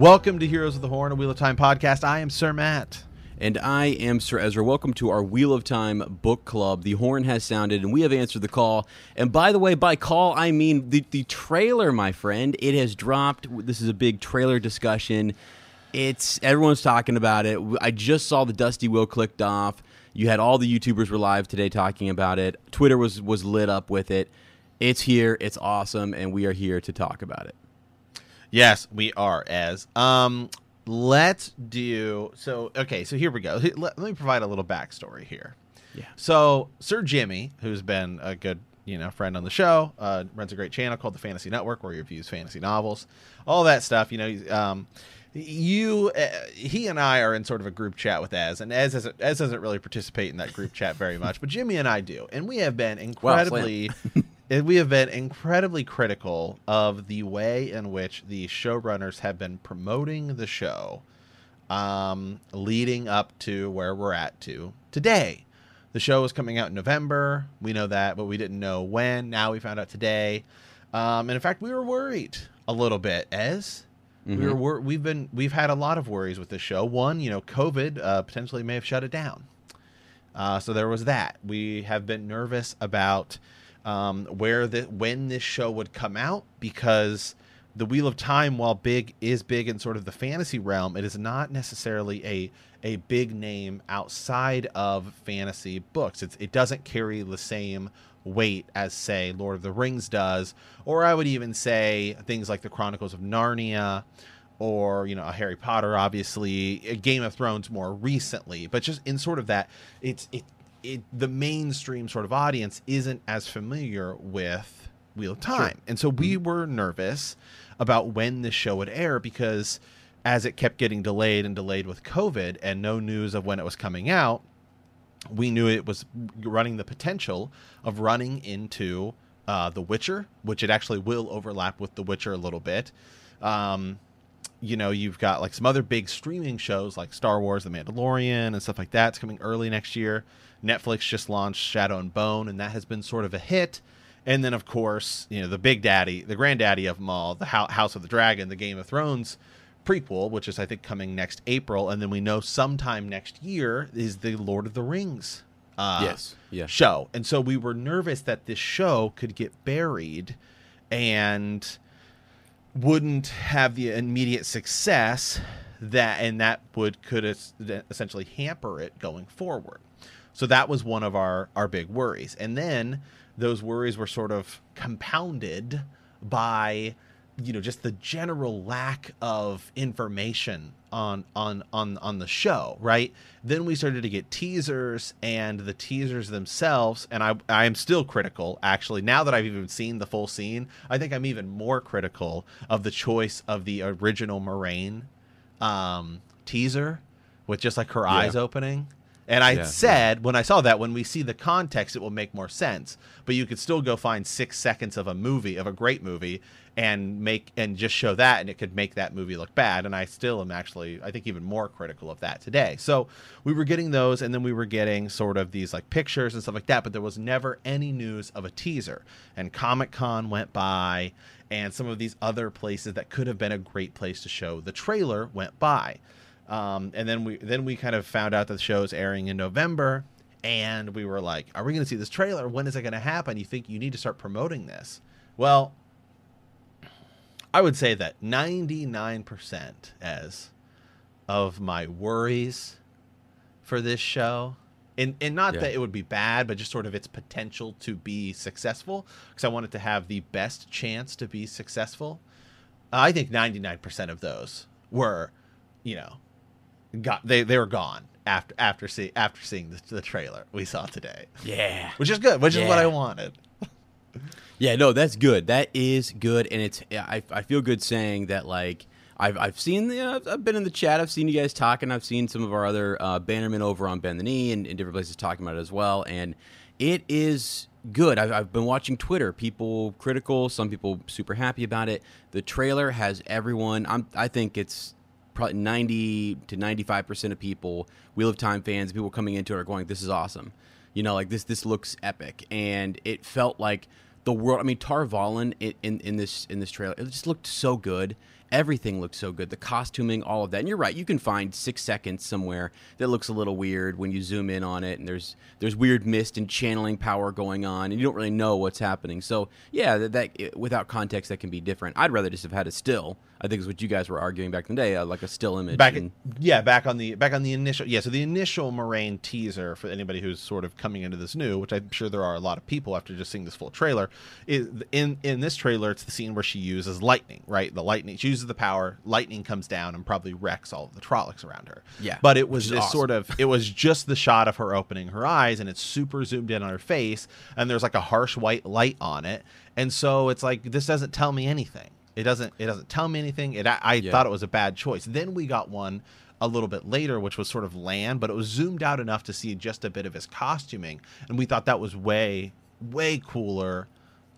Welcome to Heroes of the Horn, a Wheel of Time podcast. I am Sir Matt. And I am Sir Ezra. Welcome to our Wheel of Time book club. The horn has sounded, and we have answered the call. And by the way, by call, I mean the, the trailer, my friend. It has dropped. This is a big trailer discussion. It's everyone's talking about it. I just saw the Dusty Wheel clicked off. You had all the YouTubers were live today talking about it. Twitter was was lit up with it. It's here. It's awesome, and we are here to talk about it. Yes, we are. As um, let's do so. Okay, so here we go. Let, let me provide a little backstory here. Yeah. So Sir Jimmy, who's been a good you know friend on the show, uh, runs a great channel called the Fantasy Network where he reviews fantasy novels, all that stuff. You know, he's, um, you, uh, he and I are in sort of a group chat with Ez, and Ez doesn't, Ez doesn't really participate in that group chat very much, but Jimmy and I do, and we have been incredibly. we have been incredibly critical of the way in which the showrunners have been promoting the show um, leading up to where we're at to today. The show is coming out in November. We know that, but we didn't know when. Now we found out today. Um, and in fact, we were worried a little bit as we were wor- we've been we've had a lot of worries with this show. One, you know, COVID uh, potentially may have shut it down. Uh, so there was that. We have been nervous about um, where the when this show would come out because the Wheel of Time, while big is big in sort of the fantasy realm, it is not necessarily a a big name outside of fantasy books. It's, it doesn't carry the same weight as say Lord of the Rings does, or I would even say things like the Chronicles of Narnia or you know a Harry Potter, obviously, a Game of Thrones more recently, but just in sort of that, it's it it the mainstream sort of audience isn't as familiar with Wheel of Time, and so we were nervous about when this show would air because as it kept getting delayed and delayed with COVID and no news of when it was coming out, we knew it was running the potential of running into uh, The Witcher, which it actually will overlap with The Witcher a little bit. Um, you know, you've got like some other big streaming shows like Star Wars, The Mandalorian, and stuff like that. It's coming early next year. Netflix just launched Shadow and Bone, and that has been sort of a hit. And then, of course, you know, the big daddy, the granddaddy of them all, the House of the Dragon, the Game of Thrones prequel, which is, I think, coming next April. And then we know sometime next year is the Lord of the Rings uh, Yes, yeah. show. And so we were nervous that this show could get buried and wouldn't have the immediate success that and that would could essentially hamper it going forward. So that was one of our our big worries. And then those worries were sort of compounded by you know just the general lack of information on on on on the show right? Then we started to get teasers and the teasers themselves and i i am still critical actually. Now that i've even seen the full scene i think i'm even more critical of the choice of the original moiraine um teaser with just like her eyes opening and I Yeah, said when I saw that, when we see the context, it will make more sense. But you could still go find six seconds of a movie, of a great movie, and make and just show that, and it could make that movie look bad. And I still am actually, I think, even more critical of that today. So we were getting those, and then we were getting sort of these like pictures and stuff like that. But there was never any news of a teaser. And Comic Con went by, and some of these other places that could have been a great place to show the trailer went by. Um, and then we then we kind of found out that the show is airing in November, and we were like, "Are we going to see this trailer? When is it going to happen? You think you need to start promoting this?" Well, I would say that ninety nine percent as of my worries for this show, and and not Yeah. that it would be bad, but just sort of its potential to be successful, because I wanted to have the best chance to be successful. I think ninety nine percent of those were, you know, got they they were gone after after see after seeing the, the trailer we saw today, Yeah. which is good, which is what I wanted. Yeah, no, that's good. That is good, and it's I I feel good saying that like. I've, I've seen the uh, I've been in the chat. I've seen you guys talking. I've seen some of our other uh, bannermen over on Bend the Knee and in different places talking about it as well. And it is good. I've, I've been watching Twitter. People critical, some people super happy about it. The trailer has everyone. I'm, I think it's probably 90 to 95 percent of people, Wheel of Time fans, people coming into it are going, "This is awesome." You know, like this this looks epic, and it felt like the world. I mean, Tar Valon in, in in this in this trailer, it just looked so good. Everything looked so good. The costuming, all of that. And you're right. You can find six seconds somewhere that looks a little weird when you zoom in on it, and there's there's weird mist and channeling power going on, and you don't really know what's happening. So yeah, that, that without context, that can be different. I'd rather just have had a still. I think is what you guys were arguing back in the day, uh, like a still image. back and- yeah back on the back on the initial yeah so the initial moiraine teaser for anybody who's sort of coming into this new which i'm sure there are a lot of people after just seeing this full trailer is in in this trailer it's the scene where she uses lightning right the lightning she uses the power lightning comes down and probably wrecks all of the trollocs around her Yeah, but it was is this awesome. sort of it was just the shot of her opening her eyes and it's super zoomed in on her face and there's like a harsh white light on it and so it's like this doesn't tell me anything it doesn't it doesn't tell me anything it i, I Yeah. thought it was a bad choice then we got one a little bit later which was sort of Lan but it was zoomed out enough to see just a bit of his costuming and we thought that was way way cooler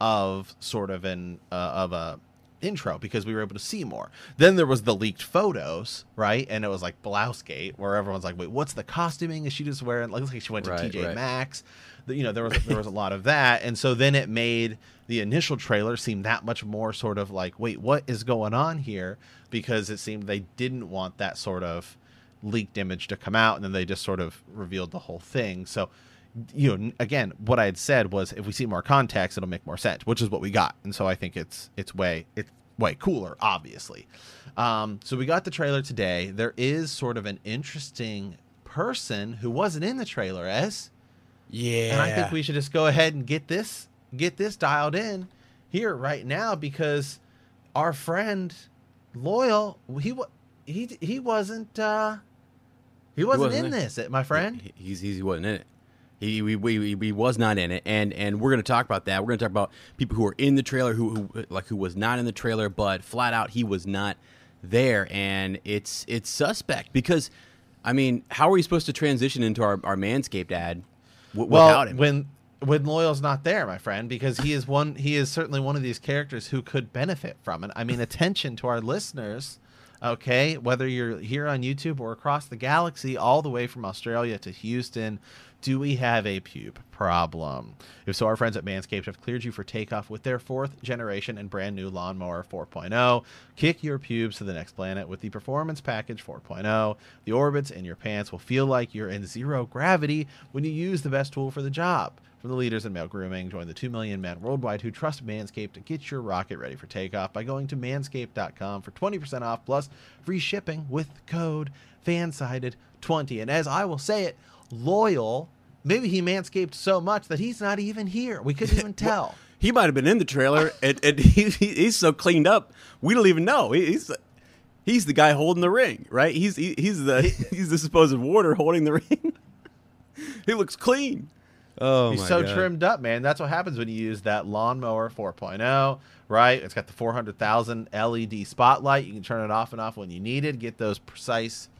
of sort of an uh, of a intro because we were able to see more. Then there was the leaked photos, right? And it was like Blousegate, where everyone's like, "Wait, what's the costuming? Is she just wearing? Like, looks like she went to Right, TJ right. Maxx." You know, there was there was a lot of that, and so then it made the initial trailer seem that much more sort of like, "Wait, what is going on here?" Because it seemed they didn't want that sort of leaked image to come out, and then they just sort of revealed the whole thing. So you know again what i had said was if we see more context it'll make more sense which is what we got and so i think it's it's way it's way cooler obviously um so we got the trailer today there is sort of an interesting person who wasn't in the trailer as yeah, and i think we should just go ahead and get this get this dialed in here right now because our friend loyal he he he wasn't uh he wasn't, wasn't in there. this my friend He- He's, he's he wasn't in it. He, we, we, he was not in it, and and we're gonna talk about that. We're gonna talk about people who are in the trailer, who, who like who was not in the trailer, but flat out he was not there, and it's it's suspect because, I mean, how are we supposed to transition into our, our Manscaped ad w- well, without him? when when Loyal's not there, my friend, because he is one. He is certainly one of these characters who could benefit from it. I mean, attention to our listeners. Okay, whether you're here on YouTube or across the galaxy, all the way from Australia to Houston, do we have a pube problem? If so, our friends at Manscaped have cleared you for takeoff with their fourth generation and brand new lawnmower 4.0. Kick your pubes to the next planet with the Performance Package 4.0. The orbits in your pants will feel like you're in zero gravity when you use the best tool for the job. From the leaders in male grooming, join the 2 million men worldwide who trust Manscaped to get your rocket ready for takeoff by going to manscaped.com for 20% off plus free shipping with code fansided20. And as I will say it, loyal, maybe he manscaped so much that he's not even here. We couldn't even tell. he might have been in the trailer, and, and he, he- he's so cleaned up, we don't even know. He's he's the guy holding the ring, right? He's he, he's the he's the supposed warder holding the ring. he looks clean. Oh He's my so God. trimmed up, man. That's what happens when you use that lawnmower 4.0, right? It's got the 400,000 LED spotlight. You can turn it off and off when you need it. Get those precise,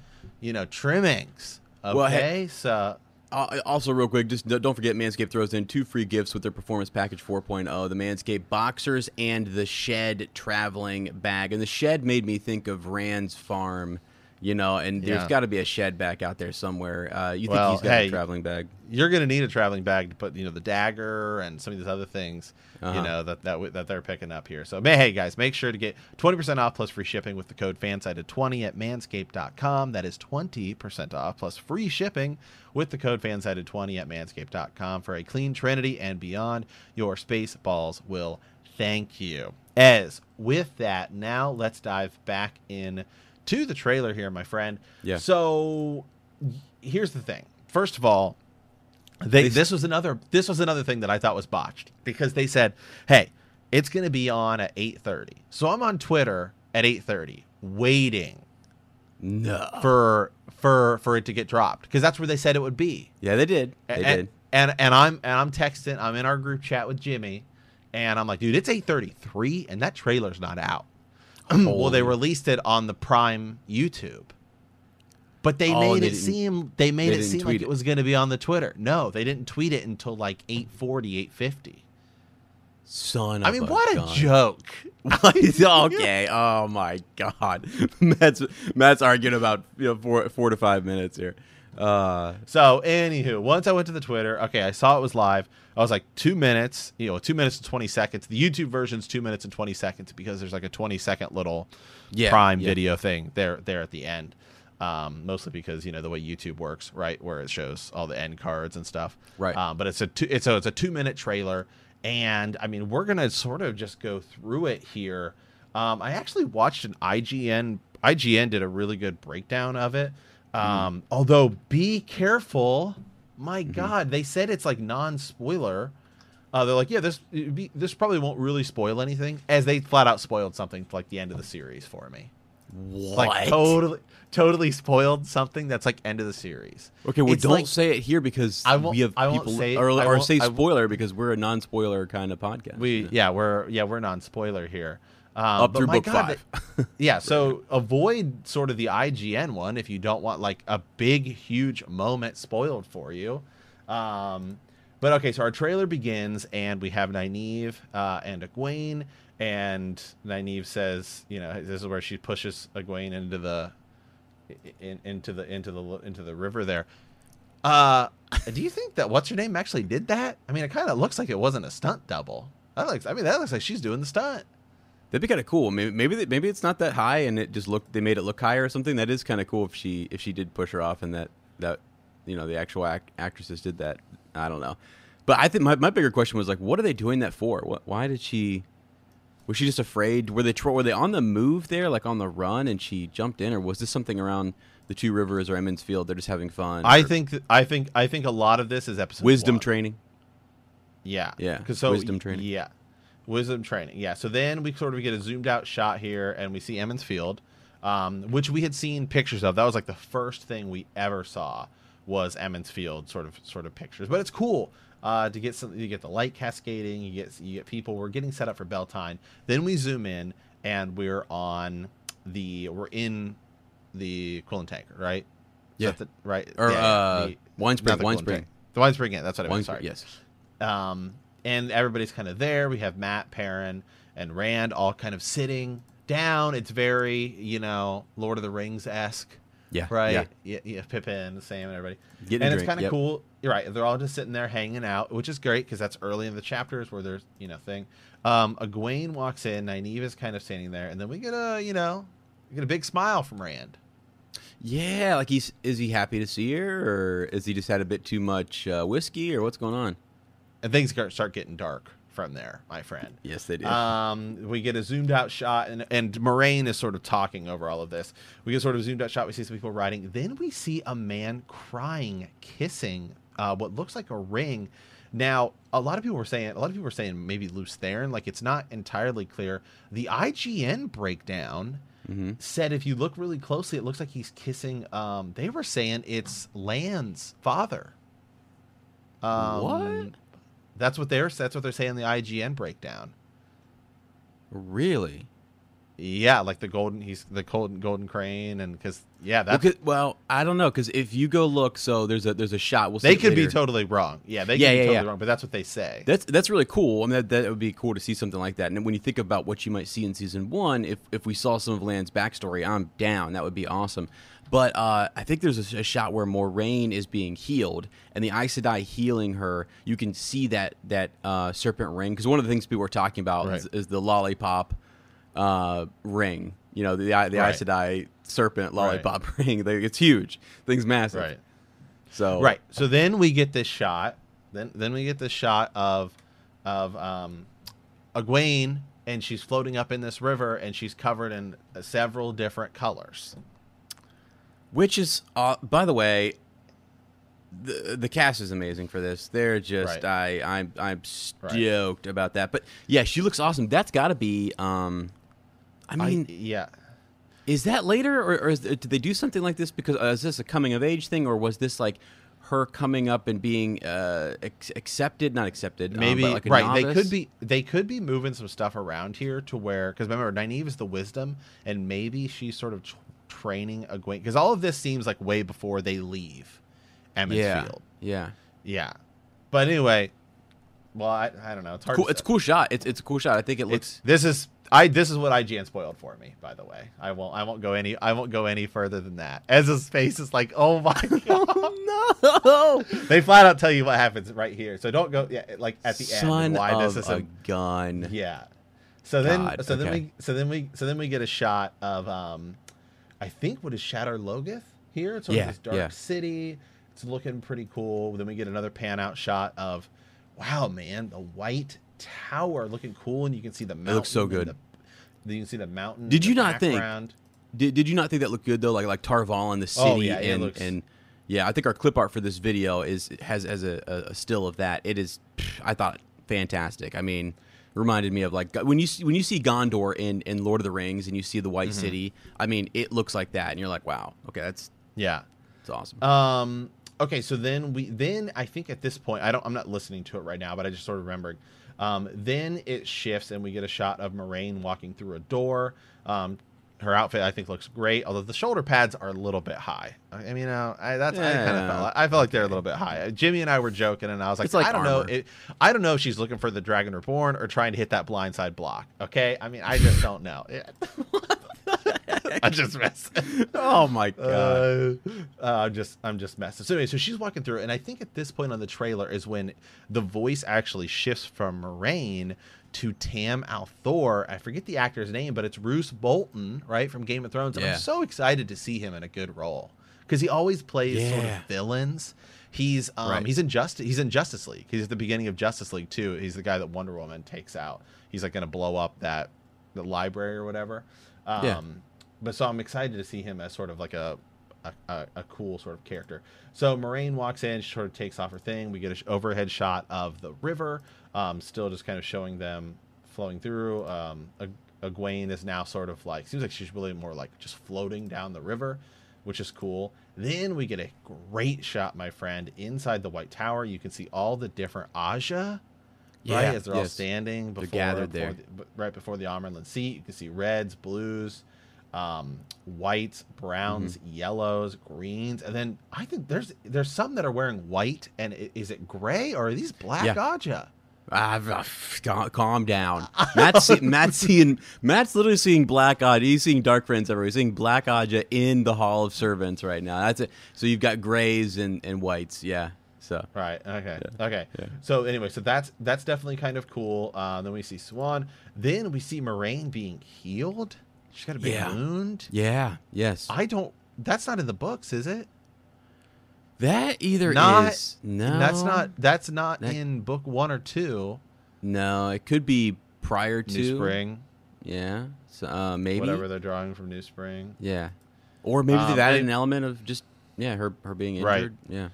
you know, trimmings. Okay, Well, hey- so Uh, also, real quick, just don't forget Manscaped throws in two free gifts with their Performance Package 4.0 the Manscaped Boxers and the Shed Traveling Bag. And the Shed made me think of Rand's Farm You know, and there's Yeah. got to be a shed back out there somewhere. Uh, you Well, think he's got hey, a traveling bag? You're going to need a traveling bag to put, you know, the dagger and some of these other things, you Uh-huh. know, that, that w- that they're picking up here. So, hey guys, make sure to get 20% off plus free shipping with the code fansided20 at manscaped.com. That is 20% off plus free shipping with the code fansided20 at manscaped.com for a clean trinity and beyond. Your space balls will thank you. As with that, now let's dive back in to the trailer here, my friend. Yeah. So here's the thing. First of all, they, this was another this was another thing that I thought was botched because they said, "Hey, it's going to be on at 8:30." So I'm on Twitter at 8:30 waiting No. for for for it to get dropped because that's where they said it would be. Yeah, they did. They and, did. And and I'm and I'm texting. I'm in our group chat with Jimmy, and I'm like, dude, it's 8:33, and that trailer's not out. Well, they released it on the Prime YouTube, but they Oh, made they it seem they made they it seem like it it. was going to be on the Twitter. No, they didn't tweet it until like 8:40, 8:50. Son I mean, what a joke! okay. Oh my God. Matt's Matt's arguing about you know four four to five minutes here. Uh, So, anywho, once I went to the Twitter, okay, I saw it was live. I was like two minutes, you know, two minutes and twenty seconds. The YouTube version's two minutes and twenty seconds because there's like a twenty second little Yeah, Prime yeah. video thing there there at the end. Um, mostly because you know the way YouTube works, right, where it shows all the end cards and stuff. Right. Um, but it's a two, it's a it's a two minute trailer, and I mean we're gonna sort of just go through it here. Um, I actually watched an IGN. IGN did a really good breakdown of it. Um, Although, be careful. My God, they said it's like non-spoiler. Uh, they're like, yeah, this be, this probably won't really spoil anything, as they flat out spoiled something like the end of the series for me. what? Like totally, totally spoiled something that's like end of the series. Okay, well, It's don't like- say it here because I won't- we have I won't people, say- or, or say spoiler because we're a non-spoiler kind of podcast. We Yeah. yeah, we're yeah we're non-spoiler here. Um, Up through book God, five. yeah, so avoid sort of the IGN one if you don't want like a big, huge moment spoiled for you. Um, but okay, so our trailer begins and we have Nynaeve uh, and Egwene, and Nynaeve says, you know, this is where she pushes Egwene into the in, into the into the into the river there. Uh, do you think that what's her name actually did that? I mean, it kind of looks like it wasn't a stunt double. That looks. I mean, that looks like she's doing the stunt. That'd be kind of cool. Maybe maybe they- maybe it's not that high, and it just looked they made it look higher or something. That is kind of cool if she if she did push her off, and that that you know the actual act, actresses did that. I don't know, but I think my, my bigger question was like, what are they doing that for? What why did she? Was she just afraid? Were they tro- were they on the move there, like on the run, and she jumped in, or was this something around the Two Rivers or Emond's Field? They're just having fun. I think. th- I think. I think a lot of this is episode wisdom one. training. Yeah. Yeah, 'Cause So wisdom training. Yeah. Wisdom training. Yeah. So then we sort of get a zoomed out shot here, and we see Emond's Field, um, which we had seen pictures of. That was like the first thing we ever saw was Emond's Field sort of sort of pictures. But it's cool uh, to get some. You get the light cascading. You get you get people. We're getting set up for Beltane. Then we zoom in, and we're on the. We're in the Quillen tanker, right? Is Yeah. the- right. Or, Yeah, uh, the- Wine Spring, the Wine Quillen Spring. The Wine Spring, yeah, that's what I. Spring, Sorry. yes. Um, and everybody's kind of there. We have Matt, Perrin, and Rand all kind of sitting down. It's very, you know, Lord of the Rings esque. Yeah, Right? yeah. Yeah. yeah, Pippin, Sam, and everybody. Getting and it's kind of yep. cool. You're right. They're all just sitting there hanging out, which is great because that's early in the chapters where there's, you know, thing. Um, Egwene walks in. Nynaeve is kind of standing there. And then we get a, you know, we get a big smile from Rand. Yeah, like he's is he happy to see her, or is he just had a bit too much uh, whiskey, or what's going on? And things start getting dark from there, my friend. Yes, they do. Um, we get a zoomed out shot, and, and Moiraine is sort of talking over all of this. We get sort of a zoomed out shot. We see some people riding. Then we see a man crying, kissing uh, what looks like a ring. Now, a lot of people were saying, a lot of people were saying maybe Lews Therin. Like it's not entirely clear. The IGN breakdown Mm-hmm. said if you look really closely, it looks like he's kissing. Um, they were saying it's Lan's father. Um, What? That's what they're. That's what they're saying in the IGN breakdown. really? Yeah, like the golden. He's the golden golden crane, and because yeah, Well, that 'cause- well, I don't know because if you go look, so there's a there's a shot. We'll see they could be totally wrong. Yeah, they Yeah, could be yeah, totally yeah. wrong, but that's what they say. That's that's really cool. I mean, that, that would be cool to see something like that. And when you think about what you might see in season one, if if we saw some of Lan's backstory, I'm down. That would be awesome. But uh, I think there's a, a shot where Moiraine is being healed, and the Aes Sedai healing her. You can see that that uh, serpent ring because one of the things people were talking about is, Right. is the lollipop uh, ring. You know, the the Right. Aes Sedai serpent lollipop ring. Like, It's huge. Thing's massive. right. So Right. So then we get this shot. Then then we get this shot of of um, Egwene, and she's floating up in this river, and she's covered in several different colors. Which is, uh, by the way, the the cast is amazing for this. They're just, I, I'm, I'm stoked about that. But yeah, she looks awesome. That's got to be. Um, I mean, I, yeah. is that later, or, or is, did they do something like this? Because uh, is this a coming of age thing, or was this like her coming up and being uh, accepted, not accepted? um, Maybe but like right. They could be they could be moving some stuff around here to where because remember Nynaeve is the wisdom, and maybe she's sort of training Egwene because all of this seems like way before they leave Emond's Yeah, Field. yeah. Yeah. But anyway, well, I, I don't know. It's hard. Cool. It's a cool shot. It's it's a cool shot. I think it looks. It's this is I this is what IGN spoiled for me. By the way, I won't I won't go any I won't go any further than that. Ezra's face is like, oh my god. no. they flat out tell you what happens right here. So don't go yeah like at the Son end why of this is a a gun. yeah. So then God, so then we so then we so then we get a shot of um I think what is Shadar Logoth here. It's Yeah, this dark yeah. city. It's looking pretty cool. Then we get another pan out shot of wow man, the white tower looking cool and you can see the mountain. It looks so good. the- then you can see the mountain. Did you not think- Did, did you not think that looked good though? Like like Tar Valon the oh, city Oh, yeah, and looks- and yeah, I think our clip art for this video is has as a, a, a still of that. It is, I thought fantastic. I mean, reminded me of like when you see, when you see Gondor in in Lord of the Rings and you see the White Mm-hmm. City. I mean, it looks like that, and you're like, wow, okay, that's Yeah. that's awesome. Um. Okay, so then we then I think at this point I don't I'm not listening to it right now, but I just sort of remembered. Um, then it shifts and we get a shot of Moiraine walking through a door. Um, her outfit I think looks great, although the shoulder pads are a little bit high. I mean, uh, I, that's I kind of felt like, I felt like they're a little bit high. Uh, Jimmy and I were joking, and I was like, like I don't know, it, I don't know if she's looking for the Dragon Reborn or trying to hit that blindside block. Okay, I mean, I just don't know. I just messing. oh my god. Uh, uh, I'm just I'm just messing. So anyway, so she's walking through, and I think at this point on the trailer is when the voice actually shifts from Moiraine to Tam al'Thor. I forget the actor's name, but it's Roose Bolton, right from Game of Thrones. And Yeah. I'm so excited to see him in a good role because he always plays sort of villains. He's um Right. he's in Justice he's in Justice League. He's at the beginning of Justice League too. He's the guy that Wonder Woman takes out. He's like going to blow up that the library or whatever. Um, Yeah. But so I'm excited to see him as sort of like a a, a, a cool sort of character. So Moiraine walks in, she sort of takes off her thing. We get an overhead shot of the river, um, still just kind of showing them flowing through. Um, Eg- Egwene is now sort of like seems like she's really more like just floating down the river, which is cool. Then we get a great shot, my friend, inside the White Tower. You can see all the different Ajah, Yeah, right, as they're all yes. standing before, gathered before there. the- right before the Amyrlin seat. You can see reds, blues, um, whites, browns, Mm-hmm. yellows, greens, and then I think there's there's some that are wearing white. And is it gray or are these black Yeah. Ajah? Cal- calm down. Matt's, see, Matt's seeing Matt's literally seeing Black Ajah. He's seeing Dark Friends everywhere. He's seeing Black Ajah in the Hall of Servants right now. That's it. So you've got grays and, and whites. Yeah. So Right. Okay. Okay. Yeah. So anyway, so that's that's definitely kind of cool. Uh, then we see Siuan. Then we see Moiraine being healed. She's got a big Yeah. wound. yeah, yes. I don't. That's not in the books, is it? that either Not- is no. That's not. That's not That- in book one or two. No, it could be prior to New Spring, Yeah. So uh, maybe. whatever they're drawing from New Spring. Yeah. Or maybe Um, they've added an element of just yeah her her being injured. Right. Yeah.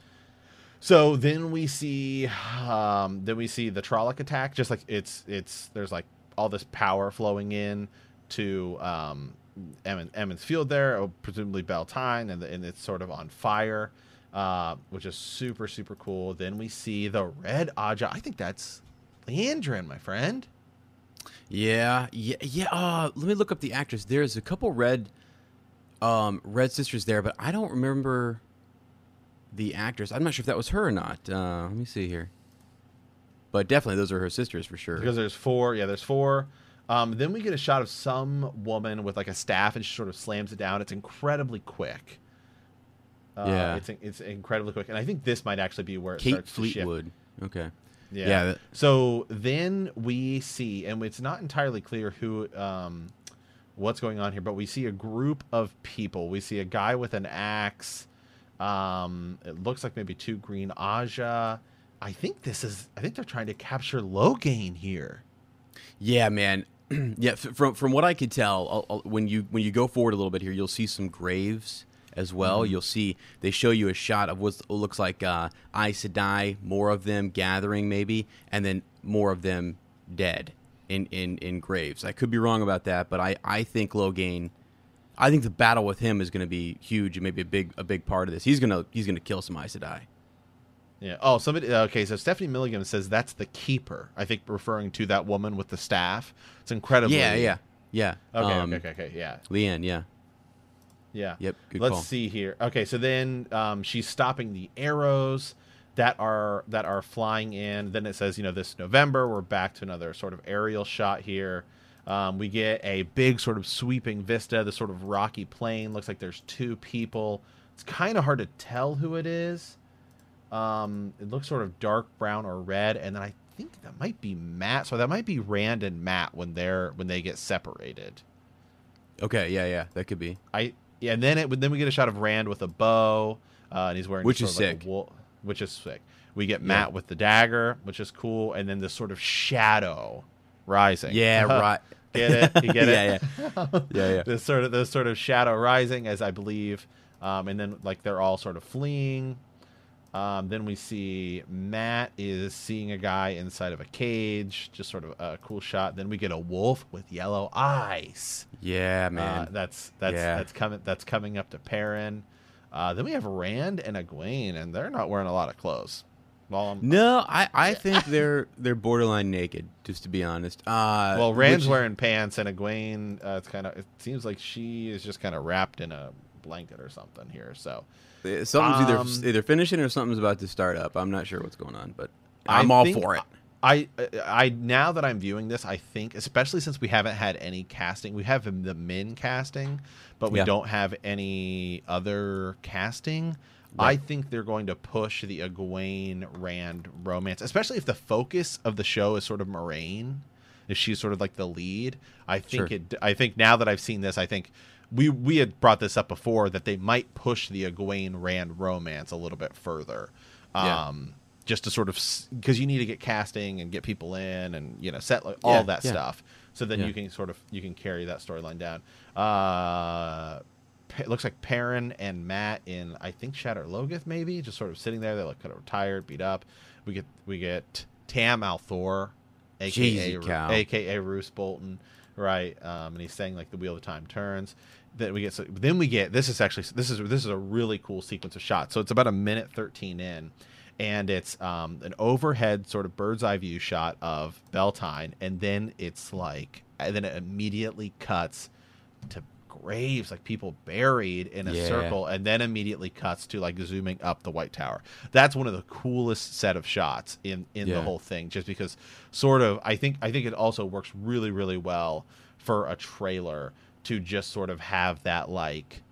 So then we see, um, then we see the Trolloc attack. Just like it's it's there's like all this power flowing in to um, Emmon, Emond's Field there, oh, presumably Beltane, and, the, and it's sort of on fire, uh, which is super super cool. Then we see the Red Ajah. I think that's Liandrin, my friend. Yeah, yeah, yeah. Uh, let me look up the actress. There's a couple red, um, red sisters there, but I don't remember the actress. I'm not sure if that was her or not. Uh, let me see here. But definitely, those are her sisters for sure. because there's four. Yeah, there's four. Um, then we get a shot of some woman with like a staff, and she sort of slams it down. It's incredibly quick. Uh, Yeah. it's it's incredibly quick, and I think this might actually be where it Kate starts. Fleetwood. Okay. Yeah. Yeah, that- so then we see, and it's not entirely clear who, um, what's going on here, but we see a group of people. We see a guy with an axe. Um, it looks like maybe two green Ajah. I think this is. I think they're trying to capture Logain here. Yeah, man. yeah, from from what I could tell, I'll, I'll- when you when you go forward a little bit here, you'll see some graves as well. Mm-hmm. You'll see they show you a shot of what looks like uh, Aes Sedai, more of them gathering maybe, and then more of them dead in, in, in graves. I could be wrong about that, but I, I think Logain, I think the battle with him is going to be huge and maybe a big a big part of this. He's gonna he's gonna kill some Aes Sedai. Yeah. Oh, somebody. Okay, so Stephanie Milligan says that's the keeper. I think referring to that woman with the staff. It's incredibly. Yeah, yeah, yeah. Okay. Um, okay. Okay. Okay. Yeah. Leanne, yeah. Yeah. Yep, good Let's call. see here. Okay, so then um, she's stopping the arrows that are that are flying in. Then it says, you know, this November we're back to another sort of aerial shot here. Um, we get a big sort of sweeping vista, the sort of rocky plain. Looks like there's two people. It's kind of hard to tell who it is. Um, it looks sort of dark brown or red, and then I think that might be Matt. So that might be Rand and Matt when they're when they get separated. Okay, yeah, yeah, that could be. I yeah, and then it then we get a shot of Rand with a bow, uh, and he's wearing Which is of like a sick. wool- which is sick. We get Matt with the dagger, which is cool, and then this sort of shadow rising. Yeah, right. Get it? You get yeah, it? yeah, yeah, yeah. this sort of this sort of shadow rising, as I believe, um, and then like they're all sort of fleeing. Um, then we see Matt is seeing a guy inside of a cage, just sort of a cool shot. Then we get a wolf with yellow eyes. Yeah, Uh, man. that's that's Yeah. that's coming that's coming up to Perrin. Uh, then we have Rand and Egwene, and they're not wearing a lot of clothes. Well, I'm- no, I, I think they're they're borderline naked, just to be honest. Uh, well, Rand's which- wearing pants, and Egwene, uh, it's kind of it seems like she is just kind of wrapped in a blanket or something here. So uh, something's um, either either finishing or something's about to start up. I'm not sure what's going on, but I I'm all for it. I, I now that I'm viewing this, I think, especially since we haven't had any casting, we have the Min casting, but we Yeah. don't have any other casting. I think they're going to push the Egwene Rand romance, especially if the focus of the show is sort of Moiraine, if she's sort of like the lead. I think Sure. it. I think now that I've seen this, I think we we had brought this up before that they might push the Egwene Rand romance a little bit further. Yeah. Um, just to sort of because you need to get casting and get people in and you know set like, all Yeah, that yeah. stuff so then Yeah. you can sort of you can carry that storyline down uh it looks like Perrin and Matt in I think Shadar Logoth maybe just sort of sitting there they look kind of tired beat up we get we get Tam al'Thor aka Jeezy aka Roose Bolton right um and he's saying like the wheel of time turns then we get so then we get this is actually this is this is a really cool sequence of shots so it's about a minute 13 in and it's um, an overhead sort of bird's eye view shot of Beltane, and then it's like, and then it immediately cuts to graves, like people buried in a Yeah. circle, and then immediately cuts to like zooming up the White Tower. That's one of the coolest set of shots in in the whole thing, just because sort of I think I think it also works really really well for a trailer to just sort of have that like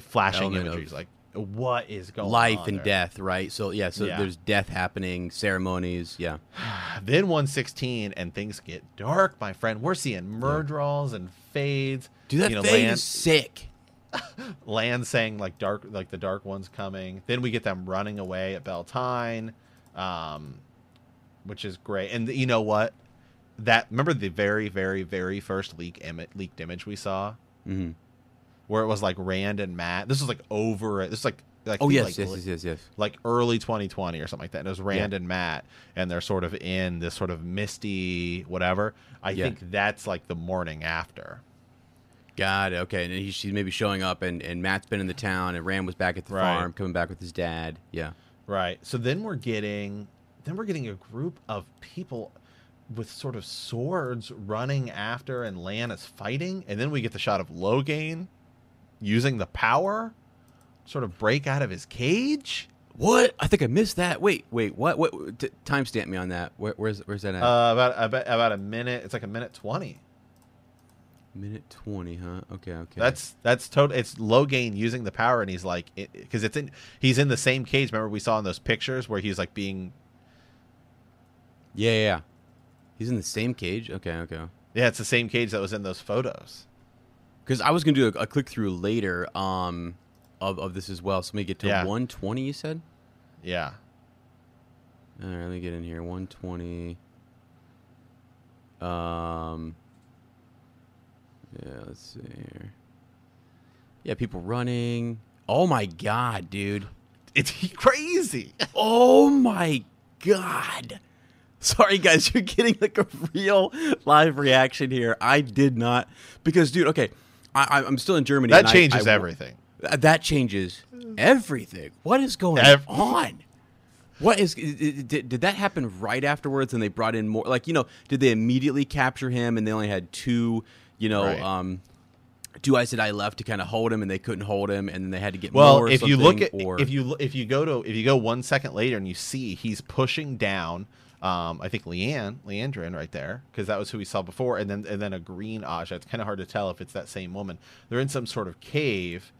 flashing Element imagery, like what is going on? Life and there? death, right? So yeah, so Yeah. there's death happening, ceremonies. Yeah, Then 116 and things get dark, my friend. We're seeing Myrddraals and fades. dude, that you know, thing Lan, is sick. Lan saying like dark, like the dark one's coming. Then we get them running away at Beltane, um, which is great. And you know what? That remember the very, very, very first leak Im- leaked image we saw, hmm where it was like Rand and Matt. This was like over. This is like like Oh yes, like, yes, yes, yes, yes. like early 2020 or something like that. And it was Rand Yeah. and Matt, and they're sort of in this sort of misty whatever. I Yeah. think that's like the morning after. Got it. Okay, and he, she's maybe showing up, and, and Matt's been in the town, and Rand was back at the Right. farm, coming back with his dad. Yeah, Right. So then we're getting then we're getting a group of people with sort of swords running after, and Lan is fighting, and then we get the shot of Logain using the power, sort of break out of his cage. What? I think I missed that. Wait, wait. What? What? T- timestamp me on that. Where, where's Where's that at? Uh, about about about a minute. It's like a minute twenty. Minute twenty, huh? Okay, okay. That's that's total. It's Logain using the power, and he's like, because it's in. He's in the same cage. Remember we saw in those pictures where he's like being. yeah, yeah, yeah. He's in the same cage. Okay, okay. Yeah, it's the same cage that was in those photos. Because I was gonna do a, a click through later, um, of of this as well. So let me get to Yeah. one twenty. You said. Yeah. All right, let me get in here. One twenty. Um. Yeah, let's see here. Yeah, people running. Oh my god, dude. It's crazy. Oh my god. Sorry guys, you're getting like a real live reaction here. I did not because dude, okay, I, I- I'm still in Germany. That and I- changes I- everything. That changes everything. What is going Ev- on? What is did, did that happen right afterwards? And they brought in more. Like you know, did they immediately capture him? And they only had two, you know, Right. um, two Aes Sedai left to kind of hold him, and they couldn't hold him, and then they had to get Well, more. or if you look at or, if you if you go to if you go one second later and you see he's pushing down, um, I think Leanne Liandrin right there because that was who we saw before, and then and then a green Ajah. It's kind of hard to tell if it's that same woman. They're in some sort of cave,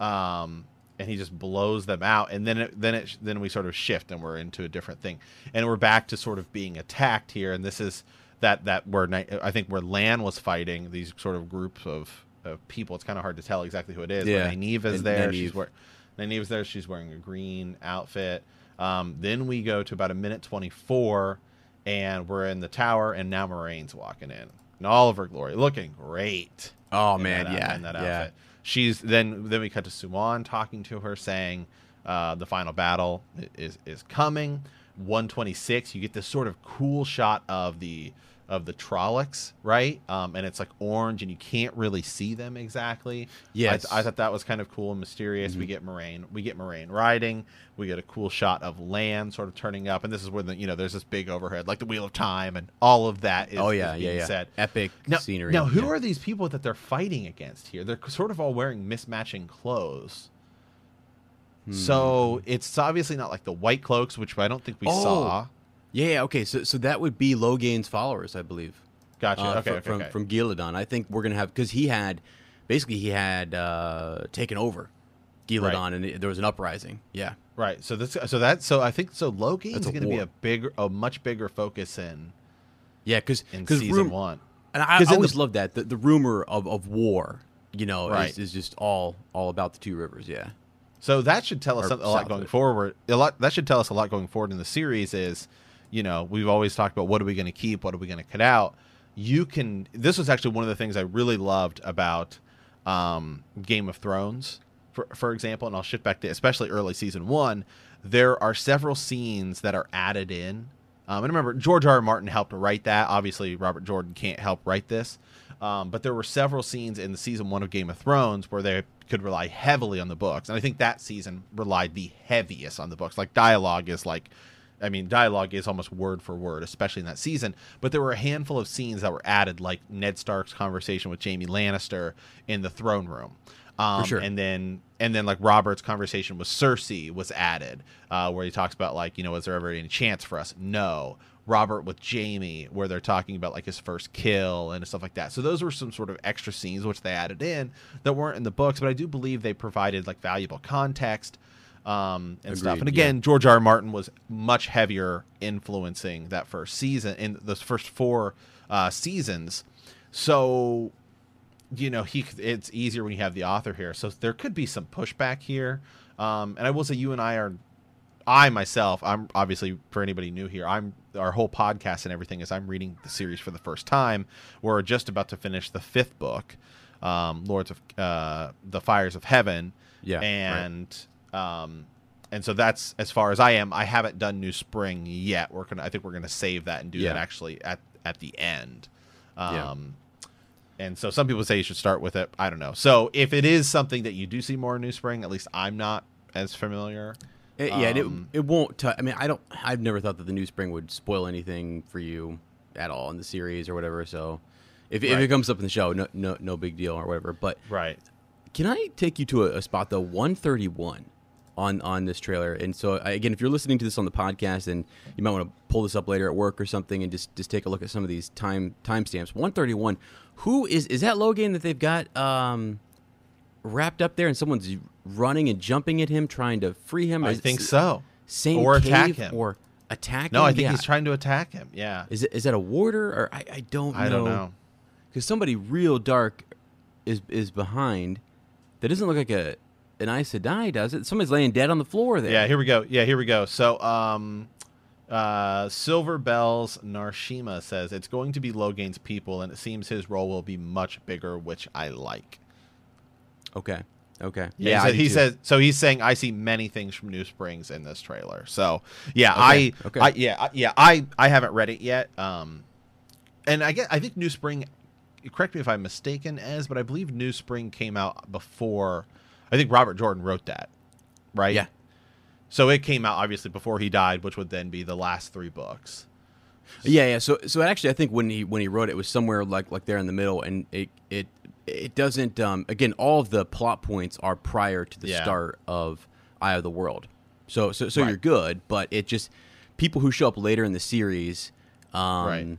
um, and he just blows them out, and then it, then it then we sort of shift and we're into a different thing, and we're back to sort of being attacked here, and this is that that where I think where Lan was fighting these sort of groups of, of people. It's kind of hard to tell exactly who it is. but Yeah. Nynaeve is there. Nynaeve. She's wearing Nynaeve's there. She's wearing a green outfit. Um, then we go to about a minute 24, and we're in the tower, and now Moiraine's walking in in all of her glory, looking great. Oh, man, that, yeah, in that yeah. She's then then we cut to Siuan talking to her, saying uh, the final battle is is coming. 126. You get this sort of cool shot of the of the Trollocs, right? Um, and it's like orange, and you can't really see them exactly. Yes. I, I thought that was kind of cool and mysterious. Mm-hmm. We get Moiraine, we get Moiraine riding. We get a cool shot of Lan sort of turning up, and this is where the you know there's this big overhead, like the Wheel of Time, and all of that is, oh is yeah, yeah, yeah. said. Epic Now, scenery. now who yeah. are these people that they're fighting against here? They're sort of all wearing mismatching clothes. Hmm. So it's obviously not like the white cloaks, which I don't think we Oh. saw. Yeah, yeah, okay. So so that would be Logain's followers, I believe. Gotcha. uh, okay, fr- okay, from okay. from Ghealdan. I think we're gonna have because he had basically he had uh, taken over Ghealdan, Right. and it- there was an uprising. Yeah, right. So this, so that, so I think so. Logain's going to be a bigger, a much bigger focus in yeah, because in because season one. and I, I always the- loved that the, the rumor of, of war, you know, Right. is, is just all all about the two rivers. Yeah, So that should tell us Or something, a lot going forward. A lot that should tell us a lot going forward in the series. Is you know we've always talked about what are we going to keep, what are we going to cut out. You can. This was actually one of the things I really loved about um, Game of Thrones, for for example, and I'll shift back to especially early season one. There are several scenes that are added in. Um, and remember, George R. R. Martin helped write that. Obviously, Robert Jordan can't help write this. Um, but there were several scenes in the season one of Game of Thrones where they could rely heavily on the books. And I think that season relied the heaviest on the books. Like dialogue is like, I mean, dialogue is almost word for word, especially in that season. But there were a handful of scenes that were added, like Ned Stark's conversation with Jaime Lannister in the throne room. Um, sure. And then, and then like Robert's conversation with Cersei was added, uh, where he talks about like, you know, is there ever any chance for us? No. Robert with Jaime, where they're talking about like his first kill and stuff like that. So those were some sort of extra scenes which they added in that weren't in the books, but I do believe they provided like valuable context um, and stuff. And again, George R. R. Martin was much heavier influencing that first season in those first four uh, seasons. So you know he it's easier when you have the author here so there could be some pushback here um and i will say you and i are i myself i'm obviously for anybody new here i'm our whole podcast and everything is i'm reading the series for the first time we're just about to finish the fifth book um lords of uh the fires of heaven Yeah, right. And um and so that's as far as i am i haven't done new spring yet we're gonna i think we're gonna save that and do Yeah. that actually at at the end um Yeah. and so some people say you should start with it. I don't know. So if it is something that you do see more in New Spring, at least I'm not as familiar. It- yeah, and Um, it, it won't. T- I mean, I don't. I've never thought that the new spring would spoil anything for you at all in the series or whatever. So if, if it comes up in the show, no no no big deal or whatever. But Right. can I take you to a, a spot though? One thirty one on on this trailer. And so again, if you're listening to this on the podcast, and you might want to pull this up later at work or something, and just just take a look at some of these time timestamps. One thirty one. Who is is that Logain that they've got um, wrapped up there, and someone's running and jumping at him, trying to free him? I Is- think so. Same Or attack him. or attack No, him? I think Yeah. he's trying to attack him. Yeah. Is it is that a warder or I, I don't know. I don't know. Because somebody real dark is is behind. That doesn't look like a an Aes Sedai, does it? Somebody's laying dead on the floor there. Yeah, here we go. Yeah, here we go. So, um, uh, Silver Bells Narshima says it's going to be Logain's people, and it seems his role will be much bigger, which I like. Okay. Okay. Yeah, said, he says so. He's saying I see many things from New Springs in this trailer. So yeah, Okay, I, okay. I yeah, I, yeah, I I haven't read it yet. Um, and I get I think New Spring. Correct me if I'm mistaken, as but I believe New Spring came out before. I think Robert Jordan wrote that, right? Yeah. So it came out obviously before he died, which would then be the last three books. Yeah, yeah. So, so actually, I think when he when he wrote it, it was somewhere like like there in the middle, and it it it doesn't. Um, again, all of the plot points are prior to the Yeah. start of Eye of the World. So, so, so Right. you're good, but it just people who show up later in the series, um, Right.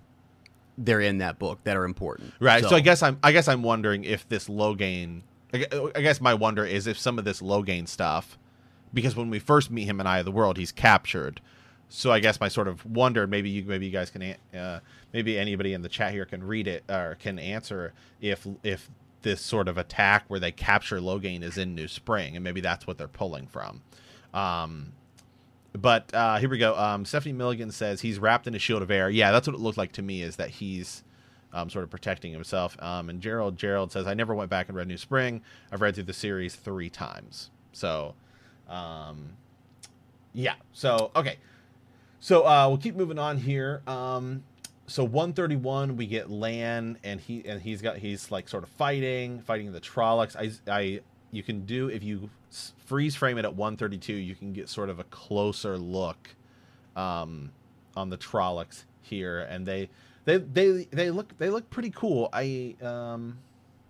they're in that book that are important. Right. So, I guess I'm I guess I'm wondering if this Logain. I guess my wonder is if some of this Logain stuff, because when we first meet him in Eye of the World, he's captured. So I guess my sort of wonder, maybe you maybe you guys can, uh, maybe anybody in the chat here can read it or can answer if if this sort of attack where they capture Logain is in New Spring, and maybe that's what they're pulling from. Um, but uh, here we go. Um, Stephanie Milligan says he's wrapped in a shield of air. Yeah, that's what it looked like to me. Is that he's um, sort of protecting himself. Um, and Gerald Gerald says I never went back and read New Spring. I've read through the series three times. So, um, yeah. So okay. So uh, we'll keep moving on here. Um, so 131, we get Lan, and he and he's got he's like sort of fighting, fighting the Trollocs. I, I you can do if you freeze frame it at 132, you can get sort of a closer look um, on the Trollocs here, and they they they they look they look pretty cool. I um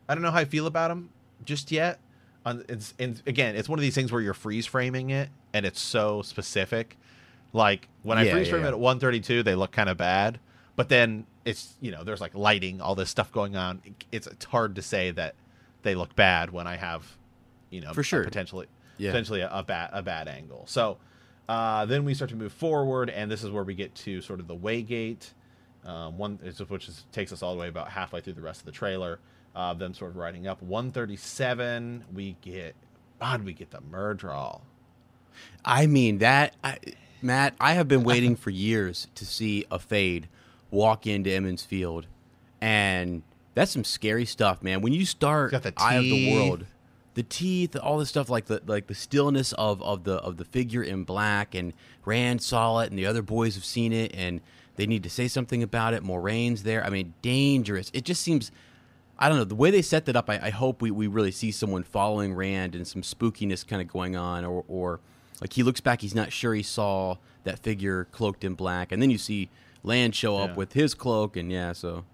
I don't know how I feel about them just yet. On it's and again, it's one of these things where you're freeze framing it, and it's so specific. Like when I Yeah, freeze yeah, frame yeah. it at 132, they look kind of bad, but then it's you know there's like lighting, all this stuff going on. It's it's hard to say that they look bad when I have you know For sure. potentially Yeah. potentially a, a bad a bad angle. So uh, then we start to move forward, and this is where we get to sort of the Waygate, um, one which is, takes us all the way about halfway through the rest of the trailer. Uh, them sort of riding up. 137, we get God, we get the Myrddraal. I mean that, I, Matt. I have been waiting for years to see a fade walk into Emond's Field, and that's some scary stuff, man. When you start Got the Eye of the. World, the teeth, all this stuff, like the like the stillness of of the of the figure in black, and Rand saw it, and the other boys have seen it, and they need to say something about it. Moiraine's there. I mean, dangerous. It just seems. I don't know the way they set that up. I, I hope we, we really see someone following Rand and some spookiness kind of going on, or or like he looks back, he's not sure he saw that figure cloaked in black, and then you see Lan show up Yeah. with his cloak, and yeah, so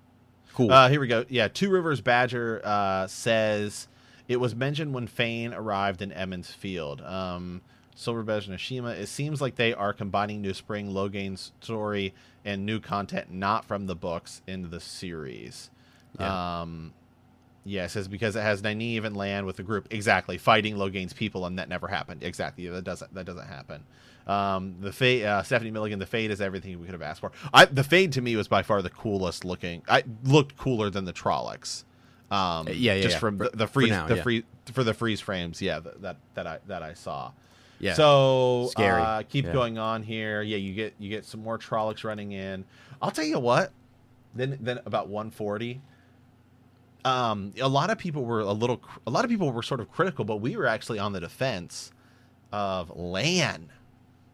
cool. Uh, here we go. Yeah, Two Rivers Badger uh, says it was mentioned when Fain arrived in Emond's Field. Um, Silver Badger Nashima. It seems like they are combining New Spring, Logain's story, and new content not from the books in the series. Yeah. Um, yeah, it says because it has Nynaeve and Lan with the group exactly fighting Logain's people, and that never happened. Exactly, that doesn't that doesn't happen. Um, the fade, uh, Stephanie Milligan. The fade is everything we could have asked for. I, the fade to me was by far the coolest looking. I looked cooler than the Trollocs. Um, Uh, yeah, yeah, just yeah. from For- the, the freeze, now, the yeah. free for the freeze frames. Yeah, that that, that I that I saw. Yeah. So Scary. Uh, keep Yeah. going on here. Yeah, you get you get some more Trollocs running in. I'll tell you what. Then then about 140. Um, a lot of people were a little. A lot of people were sort of critical, but we were actually on the defense of Lan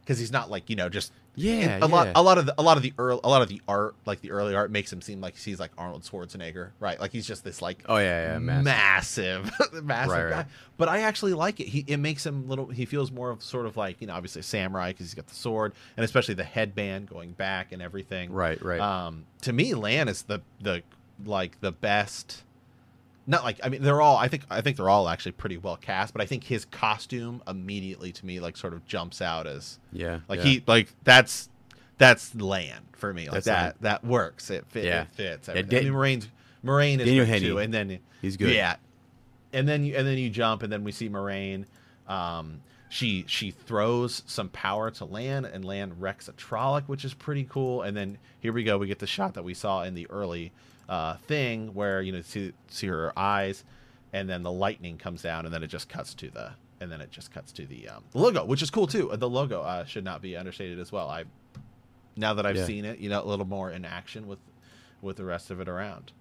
because he's not like you know just Yeah, a lot a lot of the, a lot of the early a lot of the art like the early art makes him seem like he's like Arnold Schwarzenegger right like he's just this like Oh yeah, yeah, massive. massive massive Right, guy right. but I actually like it he it makes him little he feels more of sort of like you know obviously a samurai because he's got the sword and especially the headband going back and everything Right, right. um to me Lan is the the like the best not like I mean they're all I think I think they're all actually pretty well cast, but I think his costume immediately to me like sort of jumps out as Yeah, like yeah. he like that's that's Lan for me like That's that that works it, fit, Yeah. it fits Yeah, everything. I mean Moiraine Moiraine is Daniel Henney, too and then he's good. yeah and then you and then you jump and then we see Moiraine um she she throws some power to Lan and Lan wrecks a Trolloc which is pretty cool and then here we go we get the shot that we saw in the early uh thing where you know see see her eyes and then the lightning comes down and then it just cuts to the and then it just cuts to the um, logo which is cool too the logo uh, should not be understated as well i now that i've Yeah. seen it you know a little more in action with with the rest of it around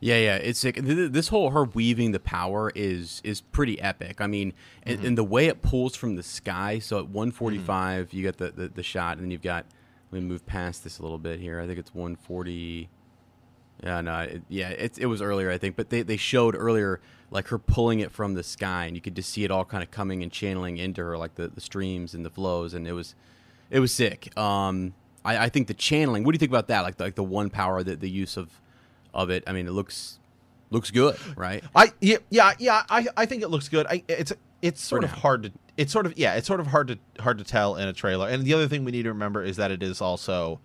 Yeah, yeah, it's sick. Th- th- This whole her weaving the power is is pretty epic. I mean, and, Mm-hmm. and the way it pulls from the sky. So at 145, you got the, the the shot, and then you've got. Let me move past this a little bit here. I think it's 140. Yeah, no, it, yeah, it, it was earlier, I think, but they, they showed earlier like her pulling it from the sky, and you could just see it all kind of coming and channeling into her, like the, the streams and the flows, and it was it was sick. Um, I, I think the channeling. What do you think about that? Like the, like the one power, the, the use of of it. I mean, it looks looks good, right? I yeah yeah yeah I I think it looks good. I it's it's sort of hard to it's sort of yeah it's sort of hard to hard to tell in a trailer. And the other thing we need to remember is that it is also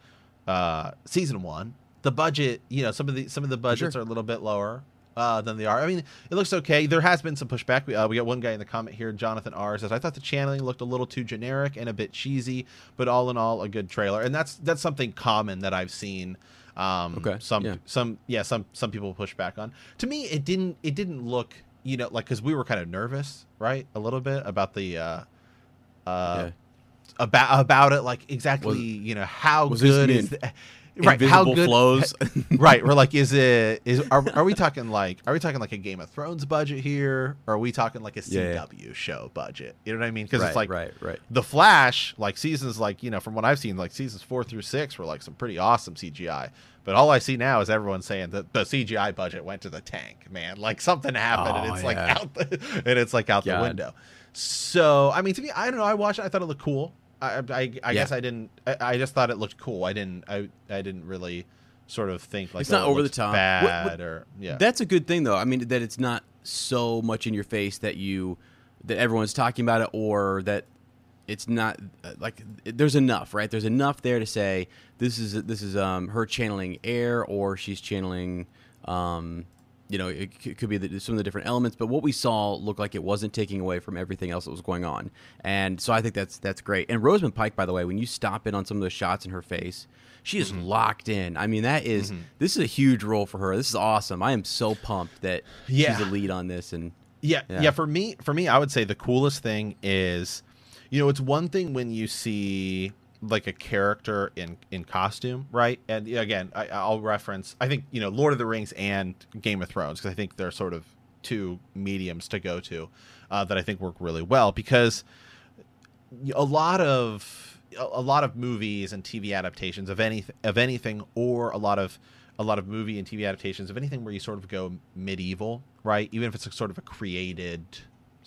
uh season 1. The budget, you know, some of the some of the budgets Sure. are a little bit lower uh, than they are. I mean, it looks okay. There has been some pushback. We, uh, we got one guy in the comment here, Jonathan R says, "I thought the channeling looked a little too generic and a bit cheesy, but all in all, a good trailer." And that's that's something common that I've seen. Um, Okay, Some yeah. some yeah some some people push back on to me it didn't it didn't look you know like because we were kind of nervous right a little bit about the uh uh Yeah. about about it like exactly Was- you know how good is the, right how good flows. right we're like is it is are, are we talking like are we talking like a game of thrones budget here or are we talking like a cw Yeah, yeah. show budget you know what i mean because right, it's like right, right. the Flash, like seasons, like you know, from what I've seen, like seasons four through six were like some pretty awesome CGI. But all I see now is everyone saying that the CGI budget went to the tank, man. Like something happened, and Oh, it's like out, the, and it's like out the window. So I mean, to me, I don't know. I watched it. I thought it looked cool. I, I, I Yeah. guess I didn't. I, I just thought it looked cool. I didn't. I, I didn't really sort of think like It's not oh, it over the top. bad What- what- or yeah. That's a good thing, though. I mean, that it's not so much in your face that you that everyone's talking about it, or that it's not uh, like there's enough, right? There's enough there to say this is this is um, her channeling air, or she's channeling. Um, you know, it could be the, some of the different elements, but what we saw looked like it wasn't taking away from everything else that was going on, and so I think that's that's great. And Rosamund Pike, by the way, when you stop in on some of those shots in her face, she is mm-hmm. locked in. I mean, that is- mm-hmm. this is a huge role for her. This is awesome. I am so pumped that Yeah. she's a lead on this, and Yeah, Yeah. yeah, For me, for me, I would say the coolest thing is, you know, it's one thing when you see like a character in in costume, right? And again, I, I'll reference. I think you know, Lord of the Rings and Game of Thrones because I think they're sort of two mediums to go to uh, that I think work really well because a lot of a lot of movies and TV adaptations of anything of anything or a lot of a lot of movie and TV adaptations of anything where you sort of go medieval, right? Even if it's sort of a created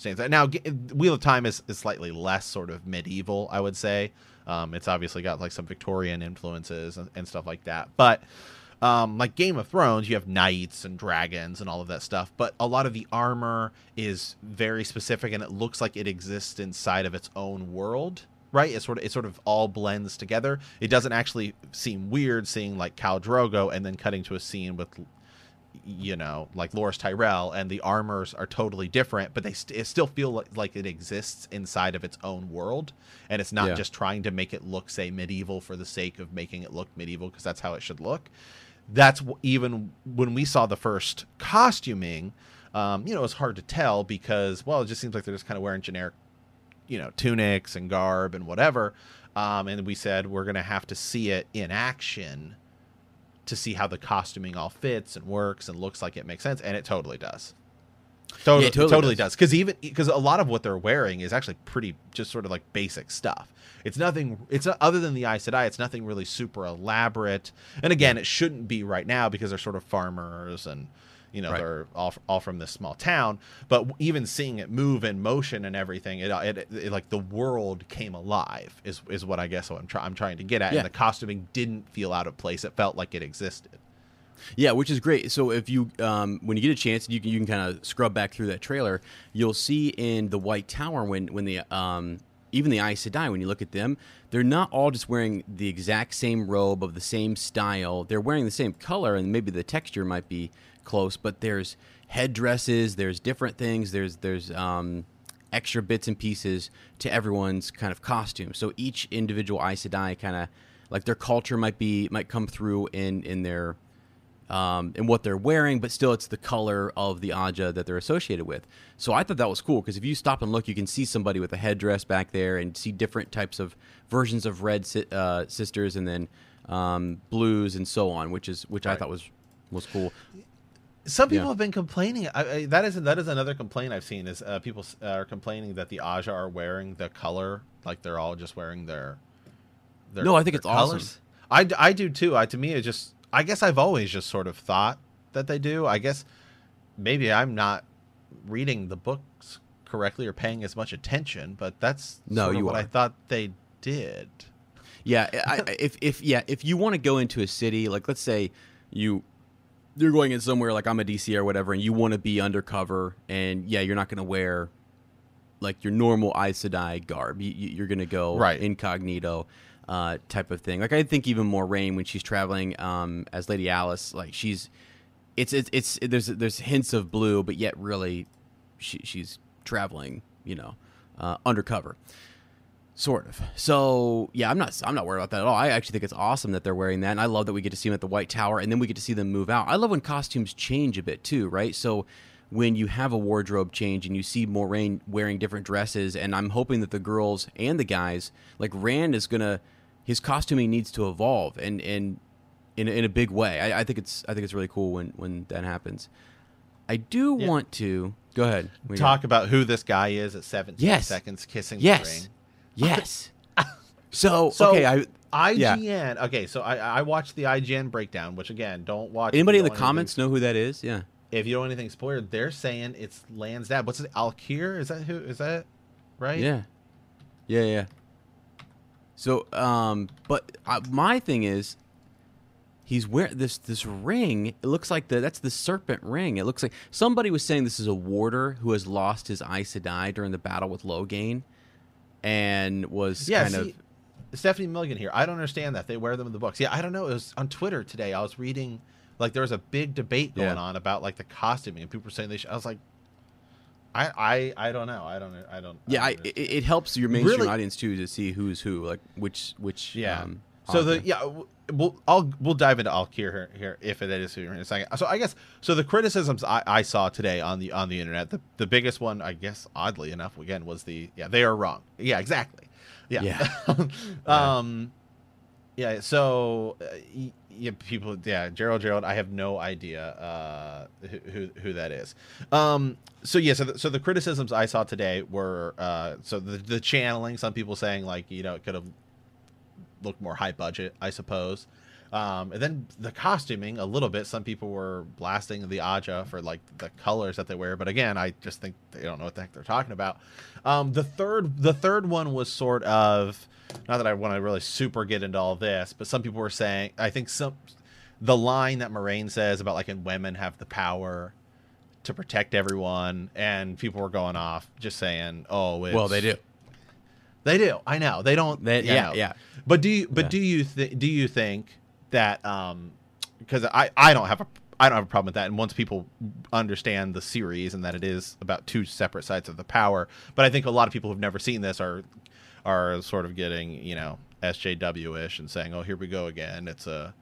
stance. Now, Wheel of Time is, is slightly less sort of medieval, I would say. Um, it's obviously got like some Victorian influences and, and stuff like that, but um, like Game of Thrones, you have knights and dragons and all of that stuff, but a lot of the armor is very specific and it looks like it exists inside of its own world. Right, it sort of it sort of all blends together. It doesn't actually seem weird seeing like Khal Drogo and then cutting to a scene with, you know, like Loras Tyrell, and the armors are totally different, but they st- it still feel like, like it exists inside of its own world, and it's not Yeah. just trying to make it look say medieval for the sake of making it look medieval because that's how it should look that's w- even when we saw the first costuming um, you know it's hard to tell because well it just seems like they're just kind of wearing generic you know tunics and garb and whatever um, and we said we're going to have to see it in action to see how the costuming all fits and works and looks like it makes sense and it totally does Totally, Yeah, it totally totally, does. does. Because even because a lot of what they're wearing is actually pretty just sort of like basic stuff. It's nothing. It's not, other than the Aes Sedai. It's nothing really super elaborate. And again, it shouldn't be right now because they're sort of farmers and you know Right. they're all all from this small town. But even seeing it move in motion and everything, it, it, it like the world came alive. Is is what I guess what I'm trying I'm trying to get at. Yeah. And the costuming didn't feel out of place. It felt like it existed. Yeah, which is great. So if you, um, when you get a chance, you can, you can kind of scrub back through that trailer. You'll see in the White Tower when when the um, even the Aes Sedai, when you look at them, they're not all just wearing the exact same robe of the same style. They're wearing the same color, and maybe the texture might be close, but there's headdresses, there's different things, there's there's um, extra bits and pieces to everyone's kind of costume. So each individual Aes Sedai kind of like their culture might be might come through in in their um, and what they're wearing, but still it's the color of the Ajah that they're associated with. So I thought that was cool because if you stop and look, you can see somebody with a headdress back there and see different types of versions of red si- uh, sisters and then um, blues and so on, which is which I thought was was cool. Some people Yeah. have been complaining. I, I, that is that is another complaint I've seen is uh, people are complaining that the Ajah are wearing the color like they're all just wearing their. their No, I think it's awesome. I, I do too. I to me it just I guess I've always just sort of thought that they do. I guess maybe I'm not reading the books correctly or paying as much attention, but that's No, sort of you what I thought they did. Yeah, I- if if yeah, if you want to go into a city, like let's say you you're going in somewhere like Amadicia or whatever, and you want to be undercover, and yeah, you're not going to wear like your normal Aes Sedai garb. You, you're going to go Right. incognito uh, type of thing. Like I think even Moiraine when she's traveling um, as Lady Alys, like she's it's it's it's there's there's hints of blue, but yet really she, she's traveling, you know, uh, undercover. Sort of. So yeah, I'm not I'm not worried about that at all. I actually think it's awesome that they're wearing that, and I love that we get to see them at the White Tower, and then we get to see them move out. I love when costumes change a bit too, right? So when you have a wardrobe change and you see Moiraine wearing different dresses, and I'm hoping that the girls and the guys, like Rand, is gonna his costuming needs to evolve and and in a, in a big way. I, I think it's I think it's really cool when when that happens. I do Yeah. want to go ahead. Talk about who this guy is at 17 Yes. seconds kissing the Yes. ring. Yes. So, So okay, I yeah. IGN. Okay, so I I watched the IGN breakdown, which again, don't watch. anybody in the comments know who that is? Yeah. If you don't anything spoiled, they're saying it's Lan's dad. What's it? Alkir? Is that who? Is that right? Yeah. Yeah, yeah. So, um, but uh, my thing is, he's wearing this this ring. It looks like the that's the serpent ring. It looks like somebody was saying this is a warder who has lost his Aes Sedai during the battle with Logain, and was Yeah. kind see, of Stephanie Milligan here. I don't understand that they wear them in the books. Yeah, I don't know. It was on Twitter today. I was reading like there was a big debate going Yeah. on about like the costuming, and people were saying they. Should, I was like, I I I don't know. I don't I don't. yeah. I, it, it helps your mainstream Really- audience too to see who's who, like which which Yeah. Um, so the yeah, we'll I'll we'll dive into Alkir here, here if it is here in a second. So I guess so the criticisms I, I saw today on the on the internet, the the biggest one I guess oddly enough again was the yeah they are wrong. Yeah, exactly. Yeah. Yeah. um. Yeah. So uh, yeah, people. Yeah, Gerald Gerald. I have no idea uh, who, who who that is. Um. So yeah. So the, so the criticisms I saw today were uh. So the the channeling. Some people saying like you know it could have looked more high budget, I suppose. Um, and then the costuming a little bit. Some people were blasting the Ajah for like the colors that they wear, but again, I just think they don't know what the heck they're talking about. Um, the third, the third one was sort of not that I want to really super get into all this, but some people were saying I think some the line that Moiraine says about like and women have the power to protect everyone, and people were going off just saying, oh, well, they do. They do. I know. They don't. They- yeah, know. yeah. But do you? But Yeah. do you? Th- do you think that? Um, because I I don't have a I don't have a problem with that. And once people understand the series and that it is about two separate sides of the power, but I think a lot of people who've never seen this are are sort of getting you know SJW ish and saying, oh, here we go again. It's a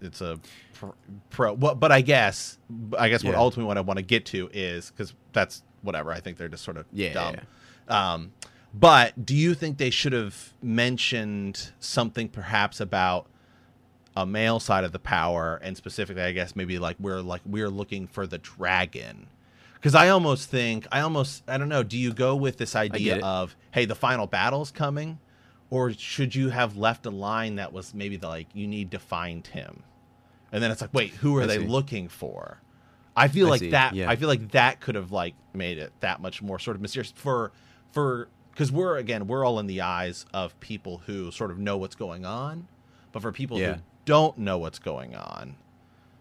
it's a pro. Well, but I guess I guess what Yeah. ultimately what I want to get to is because that's whatever. I think they're just sort of Yeah, dumb. yeah, Um, but do you think they should have mentioned something perhaps about a male side of the power and specifically I guess maybe like we're like we're looking for the dragon Because I almost think, I almost, I don't know. Do you go with this idea of, hey, the final battle's coming, or should you have left a line that was maybe the, like you need to find him, and then it's like, wait, who are I they see. looking for? I feel I like see, that. yeah. I feel like that could have like made it that much more sort of mysterious for for because we're again we're all in the eyes of people who sort of know what's going on, but for people Yeah. who don't know what's going on,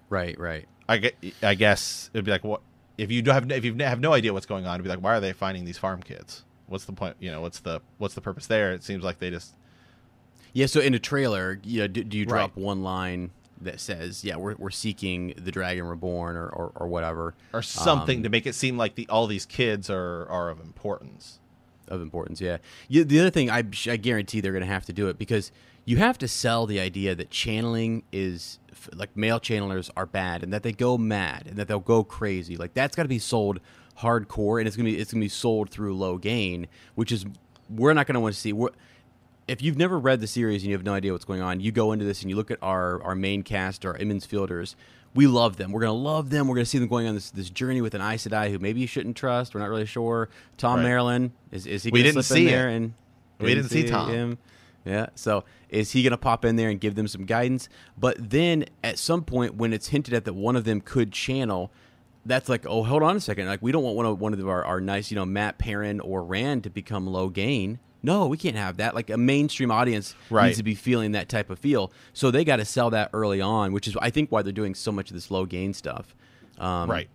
Right, right. I get, I guess it'd be like what if you don't have if you have no idea what's going on, it'd be like why are they finding these farm kids? What's the point? You know, what's the what's the purpose there? It seems like they just Yeah, so in a trailer, you know, do, do you drop Right. one line that says, "Yeah, we're, we're seeking the Dragon Reborn" or or, or whatever or something Um, to make it seem like the all these kids are are of importance. Of importance? Yeah. yeah the other thing, I I guarantee they're going to have to do it because you have to sell the idea that channeling is like male channelers are bad and that they go mad and that they'll go crazy. Like that's got to be sold hardcore and it's gonna be it's gonna be sold through Logain, which is we're not going to want to see. We're, if you've never read the series and you have no idea what's going on, you go into this and you look at our our main cast, our Emond's Fielders. We love them. We're gonna love them. We're gonna see them going on this this journey with an Aes Sedai who maybe you shouldn't trust. We're not really sure. Thom Right. Merrilin is is he? We gonna didn't slip see in it. there and We didn't see Thom. him. Yeah. So is he gonna pop in there and give them some guidance? But then at some point when it's hinted at that one of them could channel. That's like, oh, hold on a second. Like, we don't want one of one of our, our nice, you know, Mat Perrin or Rand to become Logain. No, we can't have that. Like a mainstream audience Right. needs to be feeling that type of feel. So they got to sell that early on, which is I think why they're doing so much of this Logain stuff. Um, right.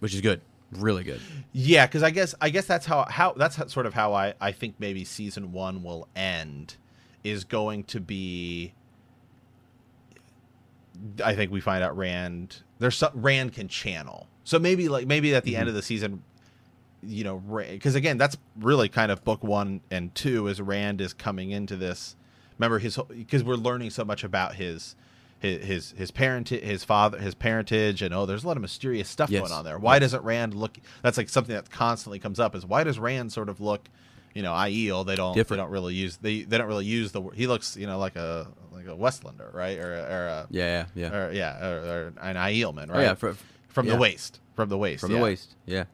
Which is good, really good. Yeah, because I guess I guess that's how how that's how, sort of how I I think maybe season one will end is going to be. I think we find out Rand there's some, Rand can channel, so maybe like maybe at the end of the season, you know, because again that's really kind of book one and two is Rand is coming into this. Remember his because we're learning so much about his. His his his parent his father his parentage and oh there's a lot of mysterious stuff Yes. going on there. Why doesn't Rand look? That's like something that constantly comes up. Is why does Rand sort of look, you know, Aiel? Oh, they don't. Different. They don't really use. They they don't really use the. word- He looks, you know, like a like a Westlander, right? Or or a, Yeah, yeah, yeah. or yeah, or, or an Aielman, right? Oh, yeah, fr- from yeah. the waist, from the waist, From yeah. the waist. Yeah.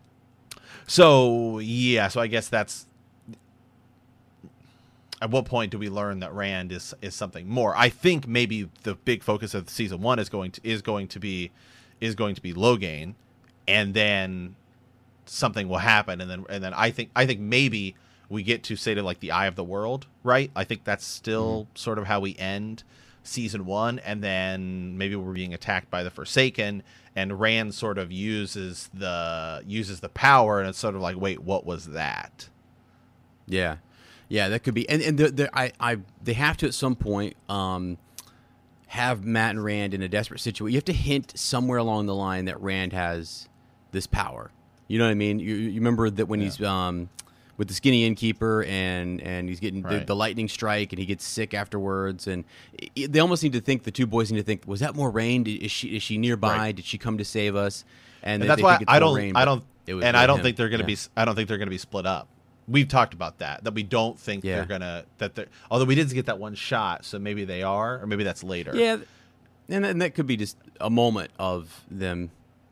So yeah, so I guess that's. At what point do we learn that Rand is is something more? I think maybe the big focus of season one is going to is going to be is going to be Logain, and then something will happen, and then and then I think I think maybe we get to say to like the eye of the world, right? I think that's still mm-hmm. sort of how we end season one, and then maybe we're being attacked by the Forsaken, and Rand sort of uses the uses the power, and it's sort of like, wait, what was that? Yeah, yeah, that could be. And and the, the, I, I, they have to at some point um, have Mat and Rand in a desperate situation. You have to hint somewhere along the line that Rand has this power. You know what I mean? You, you remember that when he's um, with the skinny innkeeper and and he's getting the, Right. the lightning strike and he gets sick afterwards and i they almost need to think the two boys need to think was that Moiraine is she is she nearby Right. did she come to save us and, And they- that's they why think it's I don't, I don't, it was and I don't him. think they're going to Yeah. be, I don't think they're going to be split up. We've talked about that. That we don't think Yeah. they're gonna that they're. Although we did get that one shot, so maybe they are, or maybe that's later. Yeah, and, and that could be just a moment of them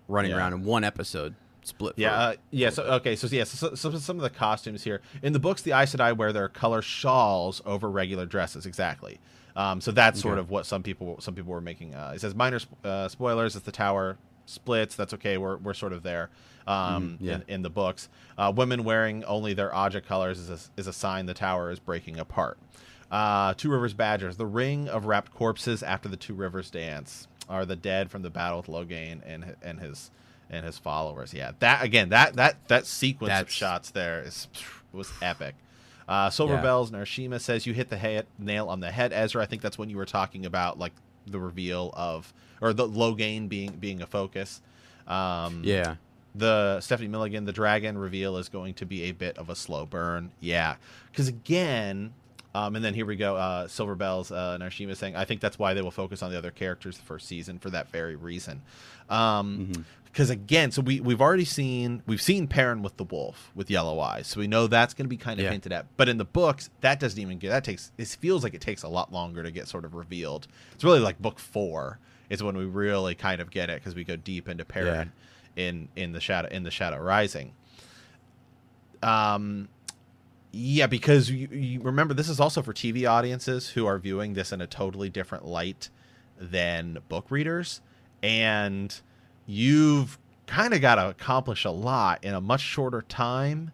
running Yeah. around in one episode split. Yeah, uh, yeah. So okay, so yeah, so, so, so some of the costumes here in the books, the Aes Sedai wear their color shawls over regular dresses. Exactly. Um, so that's sort Okay. of what some people some people were making. Uh, it says minor sp- uh, spoilers. If the tower splits, that's okay. We're we're sort of there. Um, yeah. in, in the books, uh, women wearing only their Ajah colors is a, is a sign the tower is breaking apart. Uh, Two Rivers Badgers, the ring of wrapped corpses after the Two Rivers dance, are the dead from the battle with Logain and and his and his followers. Yeah, that again, that that that sequence of shots there is was epic. Uh, Silver Yeah. Bells Narashima says you hit the head, nail on the head, Ezra. I think that's when you were talking about like the reveal of or the Logain being being a focus. Um, yeah, the Stephanie Milligan, the dragon reveal is going to be a bit of a slow burn. Yeah. Because again, um, and then here we go, uh, Silver Bells, uh, Narashima saying, I think that's why they will focus on the other characters the first season for that very reason. Um, because again, so we we've already seen we've seen Perrin with the wolf with yellow eyes, so we know that's going to be kind of Yeah. hinted at. But in the books, that doesn't even get that takes it feels like it takes a lot longer to get sort of revealed. It's really like book four is when we really kind of get it because we go deep into Perrin in in the shadow in the Shadow Rising. Um, yeah, because you, you remember this is also for TV audiences who are viewing this in a totally different light than book readers, and you've kind of got to accomplish a lot in a much shorter time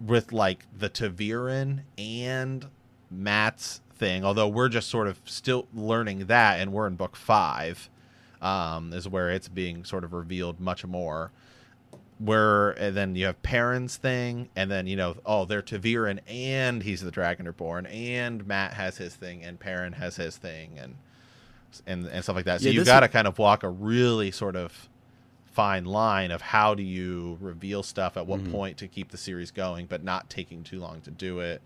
with like the ta'veren and Mat's thing. Although we're just sort of still learning that, and we're in book five, um, is where it's being sort of revealed much more. Where and then you have Perrin's thing, and then you know, oh, they're ta'veren, and he's the Dragon Reborn, and Mat has his thing, and Perrin has his thing, and and and stuff like that. So Yeah, you this got to kind of walk a really sort of fine line of how do you reveal stuff at what Mm-hmm. point to keep the series going, but not taking too long to do it.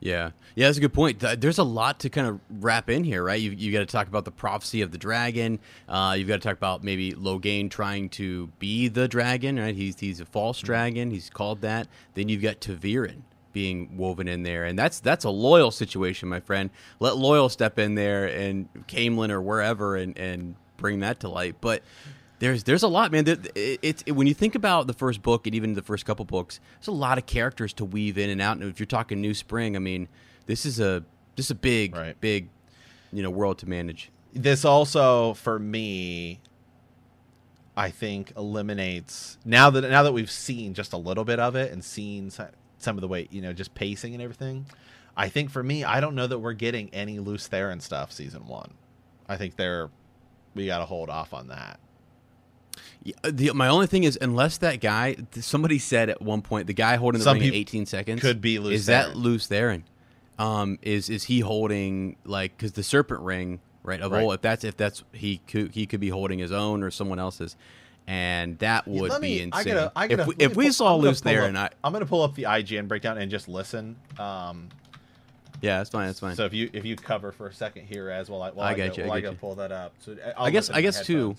Yeah, yeah, that's a good point. There's a lot to kind of wrap in here, right? You you got to talk about the prophecy of the dragon. Uh, you've got to talk about maybe Logain trying to be the dragon, right? He's he's a false dragon. He's called that. Then you've got ta'veren being woven in there, and that's that's a Loial situation, my friend. Let Loial step in there and Caemlyn or wherever and and bring that to light. But there's there's a lot, man. There- it- It's it, when you think about the first book and even the first couple books, there's a lot of characters to weave in and out. And if you're talking New Spring, I mean, this is a this is a big Right. big you know world to manage. This also, for me, I think eliminates now that now that we've seen just a little bit of it and seen some of the way you know just pacing and everything. I think for me, I don't know that we're getting any Lews Therin stuff season one. I think they're we got to hold off on that. Yeah, the, my only thing is, unless that guy, somebody said at one point, the guy holding the Some ring in 18 seconds could be Lews. Is that Therin. Lews Therin? Um, is is he holding like because the serpent ring, right? Of Right. old, if that's if that's he could he could be holding his own or someone else's, and that would Let be me- insane. I gotta, I gotta, if we, if we pull- saw Lews Therin, up- I, I'm gonna pull up the IGN breakdown and just listen. Um, yeah, that's fine. That's fine. So if you if you cover for a second here as well, I, while I I, got go, you, I while I got you. pull that up. So I'll I guess I guess too.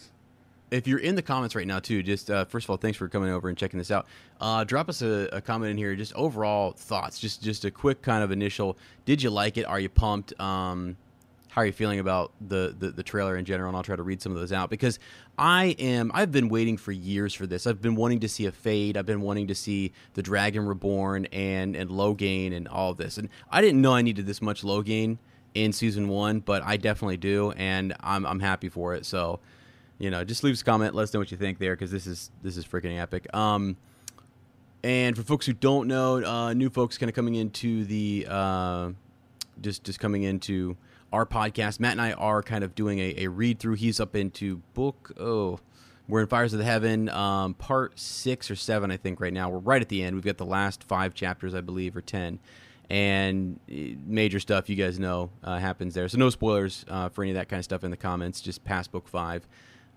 If you're in the comments right now too, just uh, first of all, thanks for coming over and checking this out. Uh, drop us a, a comment in here, just overall thoughts, just just a quick kind of initial. Did you like it? Are you pumped? Um, how are you feeling about the, the the trailer in general? And I'll try to read some of those out because I am. I've been waiting for years for this. I've been wanting to see a fade. I've been wanting to see the Dragon Reborn and and Logain and all of this. And I didn't know I needed this much Logain in season one, but I definitely do, and I'm I'm happy for it. So you know, just leave us a comment. Let us know what you think there because this is this is freaking epic. Um, and for folks who don't know, uh, new folks kind of coming into the uh, just just coming into our podcast. Matt and I are kind of doing a, a read through. He's up into book oh. We're in Fires of the Heaven, um, part six or seven, I think, right now. We're right at the end. We've got the last five chapters, I believe, or ten, and eh, major stuff you guys know uh, happens there. So no spoilers uh, for any of that kind of stuff in the comments. Just past book five,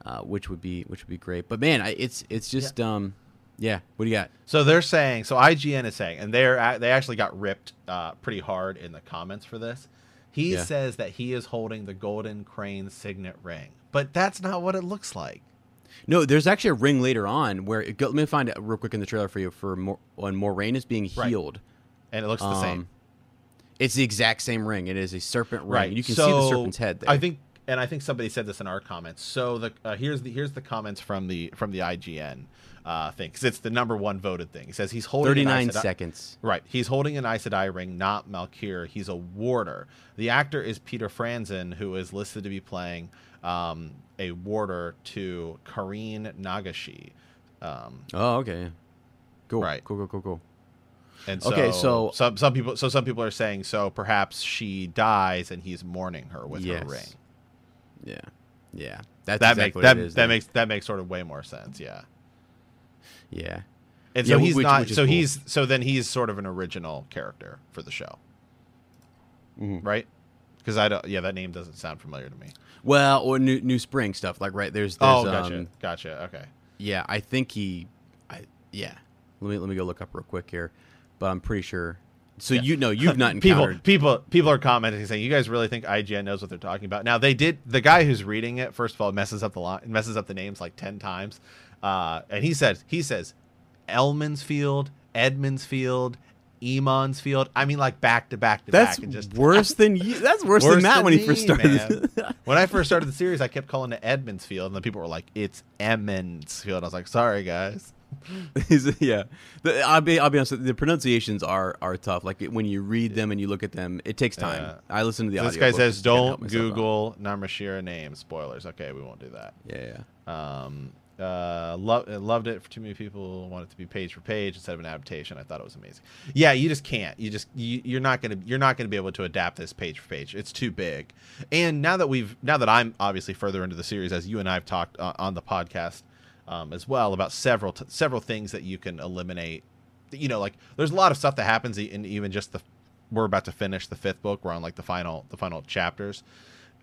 uh, which would be which would be great. But man, I, it's it's just um, yeah. What do you got? So they're saying, so IGN is saying, and they're they actually got ripped uh, pretty hard in the comments for this. He Yeah. says that he is holding the golden crane signet ring, but that's not what it looks like. No, there's actually a ring later on where it, go, let me find it real quick in the trailer for you. For Mor- when Moiraine is being Right. healed, And it looks the same. um, it's the exact same ring. It is a serpent ring. right You can so see the serpent's head there. i think and i think somebody said this in our comments so the uh, here's the here's the comments from the from the ign uh thing because it's the number one voted thing he says he's holding 39 Sedai- seconds. right he's holding an Aes Sedai ring not Malkier he's a warder the actor is Peter Franzén who is listed to be playing um a warder to Kerene Nagashi um Oh, okay. Cool. Right. Cool. Cool. Cool. Cool. and so, Okay, so- some some people so some people are saying so perhaps she dies and he's mourning her with Yes. her ring Yeah. Yeah. That's that exactly makes that, that makes that makes sort of way more sense. Yeah, Yeah. and so wh- he's which- not. which so cool. he's so then he's sort of an original character for the show, Mhm. right? Because I don't. Yeah, that name doesn't sound familiar to me. Well, or new new spring stuff like right there's, Oh, gotcha, um, gotcha. Okay, yeah I think he I yeah let me let me go look up real quick here but I'm pretty sure so Yeah. you know you've not people encountered people people are commenting saying you guys really think IGN knows what they're talking about. Now they did. The guy who's reading it first of all messes up the line, messes up the names like ten times, uh, and he says he says Elman's Field, Elmansfield, Edmondsfield, Emon's Field. I mean, like back to back to That's back, and just worse than you. That's worse, Worse than Matt than when he me, first started. when I first started the series, I kept calling it Edmonds Field, and the people were like, "It's Emond's Field." I was like, "Sorry, guys." Yeah, the, I'll be I'll be honest. The pronunciations are are tough. Like when you read them and you look at them, it takes time. Yeah. I listen to the. So this guy says, "Don't. Google Namashira name spoilers." Okay, we won't do that. Yeah, yeah. Um, uh, uh, loved it. For too many people want it to be page for page instead of an adaptation. I thought it was amazing. Yeah, you just can't. You just you, you're not gonna you're not gonna be able to adapt this page for page. It's too big. And now that we've now that I'm obviously further into the series, as you and I've talked uh, on the podcast um, as well about several t- several things that you can eliminate. You know, like there's a lot of stuff that happens in even just the we're about to finish the fifth book. We're on like the final the final chapters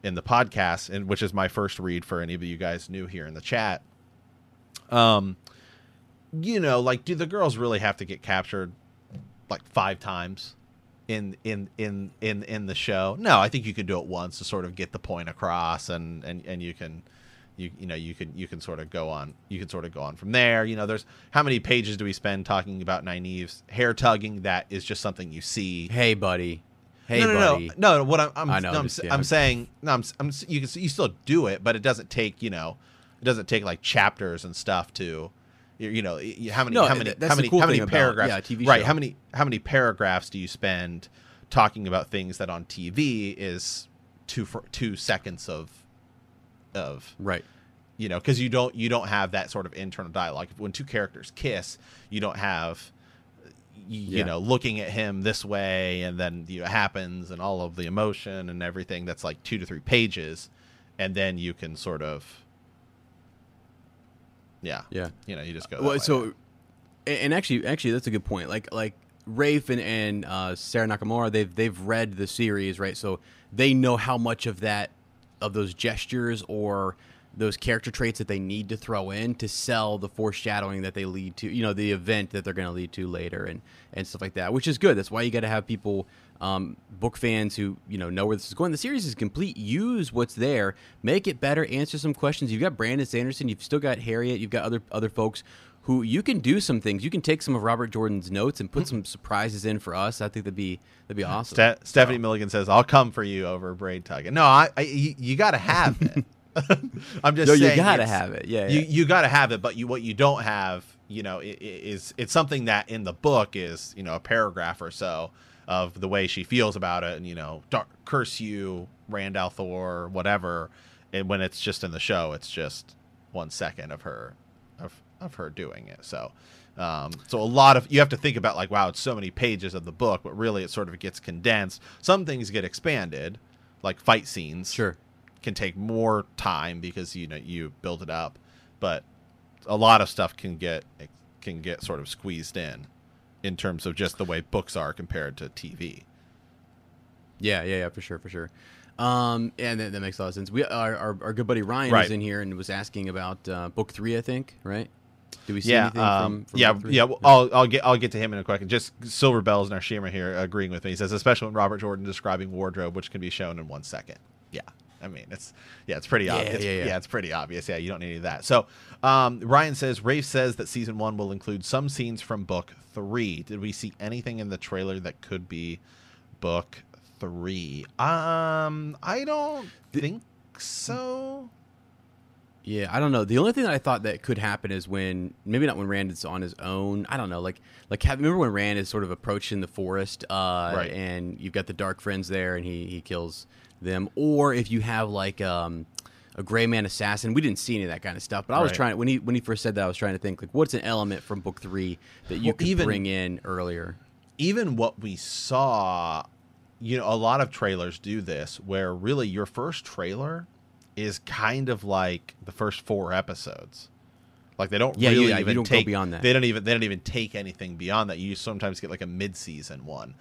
in the podcast, and which is my first read for any of you guys new here in the chat. Um, you know, like, do the girls really have to get captured like five times in in in in in the show? No, I think you could do it once to sort of get the point across, and and and you can. You, you know you can you can sort of go on you can sort of go on from there you know there's how many pages do we spend talking about Nynaeve's hair tugging that is just something you see Hey, buddy. Hey, no, no, buddy. no, no. What I'm, I'm, I know, no, I'm, I'm just- yeah, I'm I'm- saying, no, I'm, I'm, you can, you still do it, but it doesn't take, you know, it doesn't take like chapters and stuff to, you you know, how many, No, how many, how many, cool how many thing about, paragraphs, yeah, right? How many, how many paragraphs do you spend talking about things that on TV is two for two seconds of, of Right. you know because you don't you don't have that sort of internal dialogue when two characters kiss you don't have you, you Yeah. know looking at him this way and then you know, it happens and all of the emotion and everything that's like two to three pages and then you can sort of yeah Yeah. you know you just go Well, way. so, and and actually, actually, that's a good point. Like, like Rafe and, and uh, Sarah Nakamura, they've they've read the series, right? So they know how much of that, of those gestures or those character traits that they need to throw in to sell the foreshadowing that they lead to, you know, the event that they're going to lead to later, and and stuff like that, which is good. That's why you got to have people. Um, book fans who you know know where this is going. The series is complete. Use what's there, make it better. Answer some questions. You've got Brandon Sanderson. You've still got Harriet. You've got other other folks who you can do some things. You can take some of Robert Jordan's notes and put some surprises in for us. I think that'd be that'd be awesome. Ste- Stephanie Milligan says, "I'll come for you over braid tugging." No, I, I you, you got to have it. I'm just No, you gotta have it. Yeah, you yeah. you got to have it. But you what you don't have, you know, is it's something that in the book is you know a paragraph or so of the way she feels about it, and you know, dark, curse you, Rand al'Thor, whatever. And when it's just in the show, it's just one second of her of of her doing it. So. Um, so a lot of you have to think about like wow it's so many pages of the book but really it sort of gets condensed some things get expanded like fight scenes Sure. can take more time because you know you build it up but a lot of stuff can get can get sort of squeezed in in terms of just the way books are compared to TV. Yeah, yeah, yeah, for sure, for sure. Um, and that, that makes a lot of sense. We our, our, our good buddy Ryan Right. was in here and was asking about uh, book three, I think, right? Do we see yeah, anything um, from, from yeah, book three? yeah. well, I'll I'll get I'll get to him in a quick. Just Silver Bells and our Arshima here agreeing with me. He says, especially when Robert Jordan describing wardrobe, which can be shown in one second. Yeah, I mean it's yeah, it's pretty Yeah, obvious. yeah, yeah. it's pretty obvious. Yeah, you don't need any of that. So um, Ryan says Rafe says that season one will include some scenes from book three. Did we see anything in the trailer that could be book three? Um, I don't think so. Yeah, I don't know. The only thing that I thought that could happen is when maybe not when Rand is on his own. I don't know. Like like have, remember when Rand is sort of approaching the forest, uh, Right. And you've got the dark friends there, and he he kills them. Or if you have like um, a gray man assassin. We didn't see any of that kind of stuff. But I was Right. trying when he when he first said that, I was trying to think like what's an element from book three that you Well, could even- bring in earlier. even what we saw, you know, a lot of trailers do this where really your first trailer is kind of like the first four episodes. Like they don't Yeah, really yeah, even don't go take beyond that. They don't even they don't even take anything beyond that. You sometimes get like a mid-season one.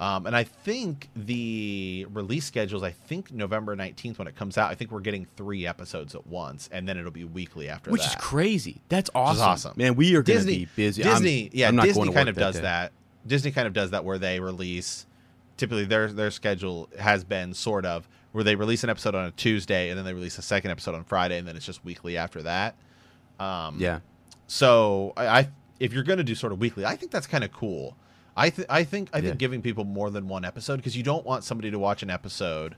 Um, and I think the release schedules, I think November 19th when it comes out, I think we're getting three episodes at once, and then it'll be weekly after Which that. is crazy. That's Which is awesome. awesome. Man, we are going to Disney, be busy. I'm- Disney, yeah, I'm not Disney going to kind work of does day. that. Disney kind of does that where they release. Typically, their their schedule has been sort of where they release an episode on a Tuesday and then they release a second episode on Friday and then it's just weekly after that. Um, Yeah. So I, I if you're going to do sort of weekly, I think that's kind of cool. I th- I think I think giving people more than one episode because you don't want somebody to watch an episode.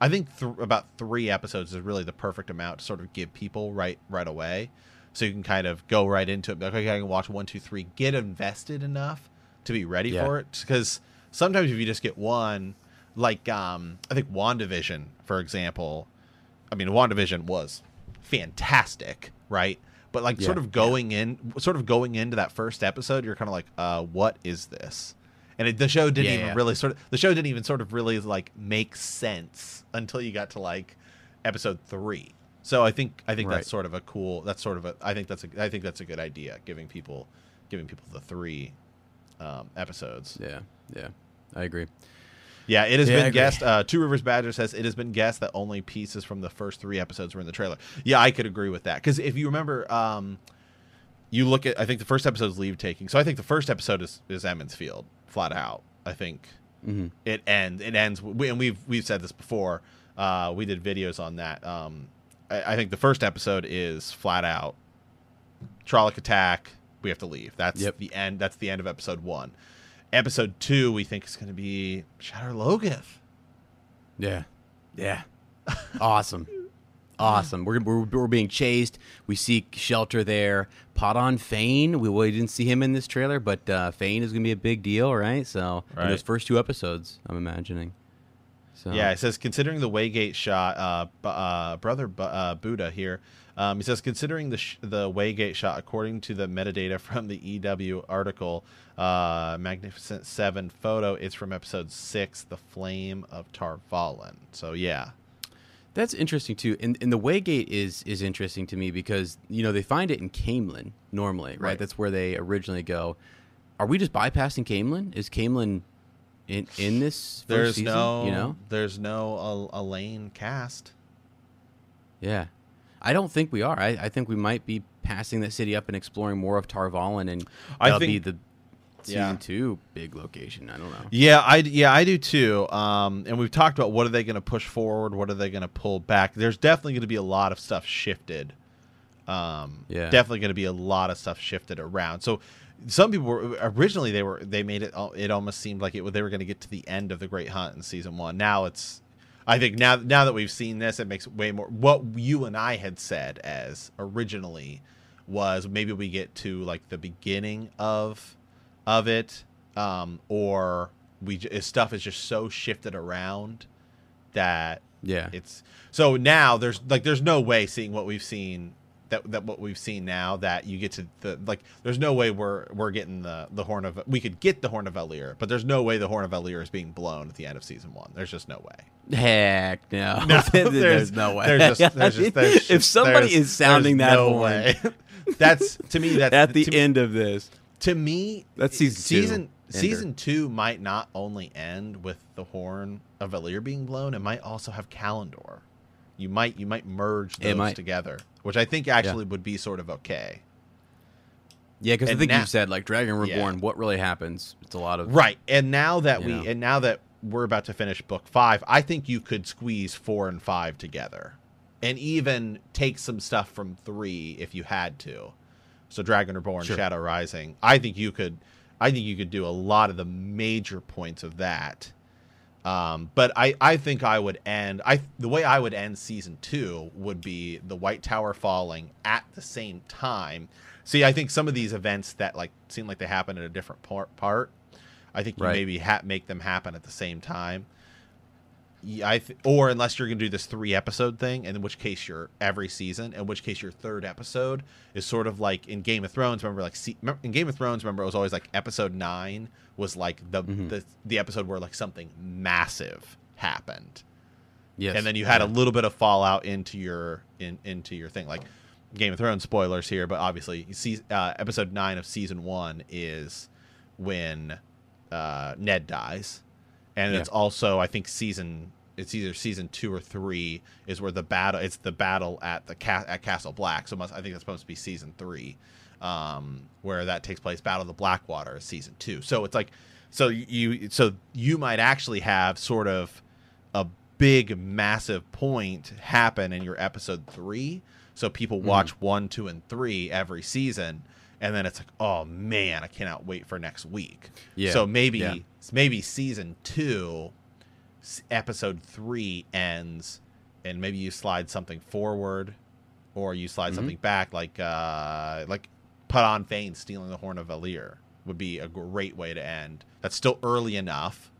I think th- about three episodes is really the perfect amount to sort of give people right right away, so you can kind of go right into it. Like, okay, I can watch one, two, three, get invested enough to be ready Yeah. for it. Because sometimes if you just get one, like um, I think Wandavision, for example, I mean Wandavision was fantastic, right? But like sort of going in, sort of going into that first episode, you're kind of like, uh, what is this? And it, the show didn't Yeah, even yeah. really sort of the show didn't even sort of really like make sense until you got to like episode three. So I think I think Right. that's sort of a cool. That's sort of a. I think that's a. I think that's a good idea. Giving people, giving people the three um, episodes. Yeah, yeah, I agree. Yeah, it has Yeah, been guessed. Uh, Two Rivers Badger says it has been guessed that only pieces from the first three episodes were in the trailer. Yeah, I could agree with that because if you remember, um, you look at. I think the first episode is leave taking. So I think the first episode is is Emond's Field, flat out. I think Mhm. it ends. It ends. We, and we've we've said this before. Uh, we did videos on that. Um, I, I think the first episode is flat out. Trolloc attack. We have to leave. That's Yep. the end. That's the end of episode one. Episode two, we think is going to be Shadar Logoth. Yeah, yeah, awesome, awesome. We're, we're we're being chased. We seek shelter there. Padan Fain. We, we didn't see him in this trailer, but uh, Fain is gonna be a big deal, right? So in Right. those first two episodes, I'm imagining. So Yeah, it says considering the Waygate shot, uh, uh, brother uh, Buddha here. Um, he says considering the sh- the Waygate shot, according to the metadata from the EW article, uh, Magnificent Seven photo, it's from episode six, the Flame of Tar Valon. So yeah, That's interesting too. And, and the Waygate is is interesting to me because you know they find it in Caemlyn normally, right? Right. That's where they originally go. Are we just bypassing Caemlyn? Is Caemlyn in in this first there's season? no, you know, there's no Elayne cast. yeah. I don't think we are. I, I think we might be passing that city up and exploring more of Tar Valon, and I that'll be think- the season yeah. two big location. I don't know. Yeah, I yeah I do too. Um, and we've talked about what are they going to push forward, what are they going to pull back. There's definitely going to be a lot of stuff shifted. Um, Yeah. definitely going to be a lot of stuff shifted around. So some people were originally they were they made it it almost seemed like it they were going to get to the end of the Great Hunt in season one. Now it's I think now now that we've seen this, it makes way more. What you and I had said as originally was maybe we get to like the beginning of of it, um, or we stuff is just so shifted around that Yeah. it's so now there's like there's no way seeing what we've seen that that what we've seen now that you get to the like there's no way we're we're getting the the horn of we could get the horn of Valere but there's no way the horn of Valere is being blown at the end of season one there's just no way Heck no. No, there's, there's- no way. there's just- there's just- there's if somebody is sounding that no horn way. that's to me that's at the me- end of this, to me That's season season Ender. season two might not only end with the horn of Valere being blown it might also have Callandor you might you might merge those might. together which I think actually would be sort of okay yeah, because I think now- you said like Dragon Yeah. Reborn. What really happens? It's a lot of right and now that we know. and now that we're about to finish book five I think you could squeeze four and five together and even take some stuff from three if you had to so Dragon Reborn Sure. Shadow Rising I think you could I think you could do a lot of the major points of that Um, but I, I think I would end I the way I would end season two would be the White Tower falling at the same time. See, I think some of these events that like seem like they happen at a different part, part I think you Right. maybe ha- make them happen at the same time. Yeah, I th- or unless you're gonna do this three episode thing, and in which case your every season, in which case your third episode is sort of like in Game of Thrones. Remember, like se- remember- in Game of Thrones, remember it was always like episode nine was like the Mm-hmm. the, the episode where like something massive happened, yes, and then you had yeah. a little bit of fallout into your in into your thing. Like Game of Thrones spoilers here, but obviously, you see, uh, episode nine of season one is when uh, Ned dies, and Yeah. it's also I think season it's either season two or three is where the battle it's the battle at the ca- at Castle Black. So must, I think that's supposed to be season three, um, where that takes place. Battle of the Blackwater is season two. So it's like so you so you might actually have sort of a big massive point happen in your episode three so people watch one two and three every season and then it's like, oh man, I cannot wait for next week. Yeah. So maybe Yeah. maybe season two, episode three ends, and maybe you slide something forward, or you slide Mm-hmm. something back, like uh like Padan Fain stealing the horn of Valere would be a great way to end. That's still early enough.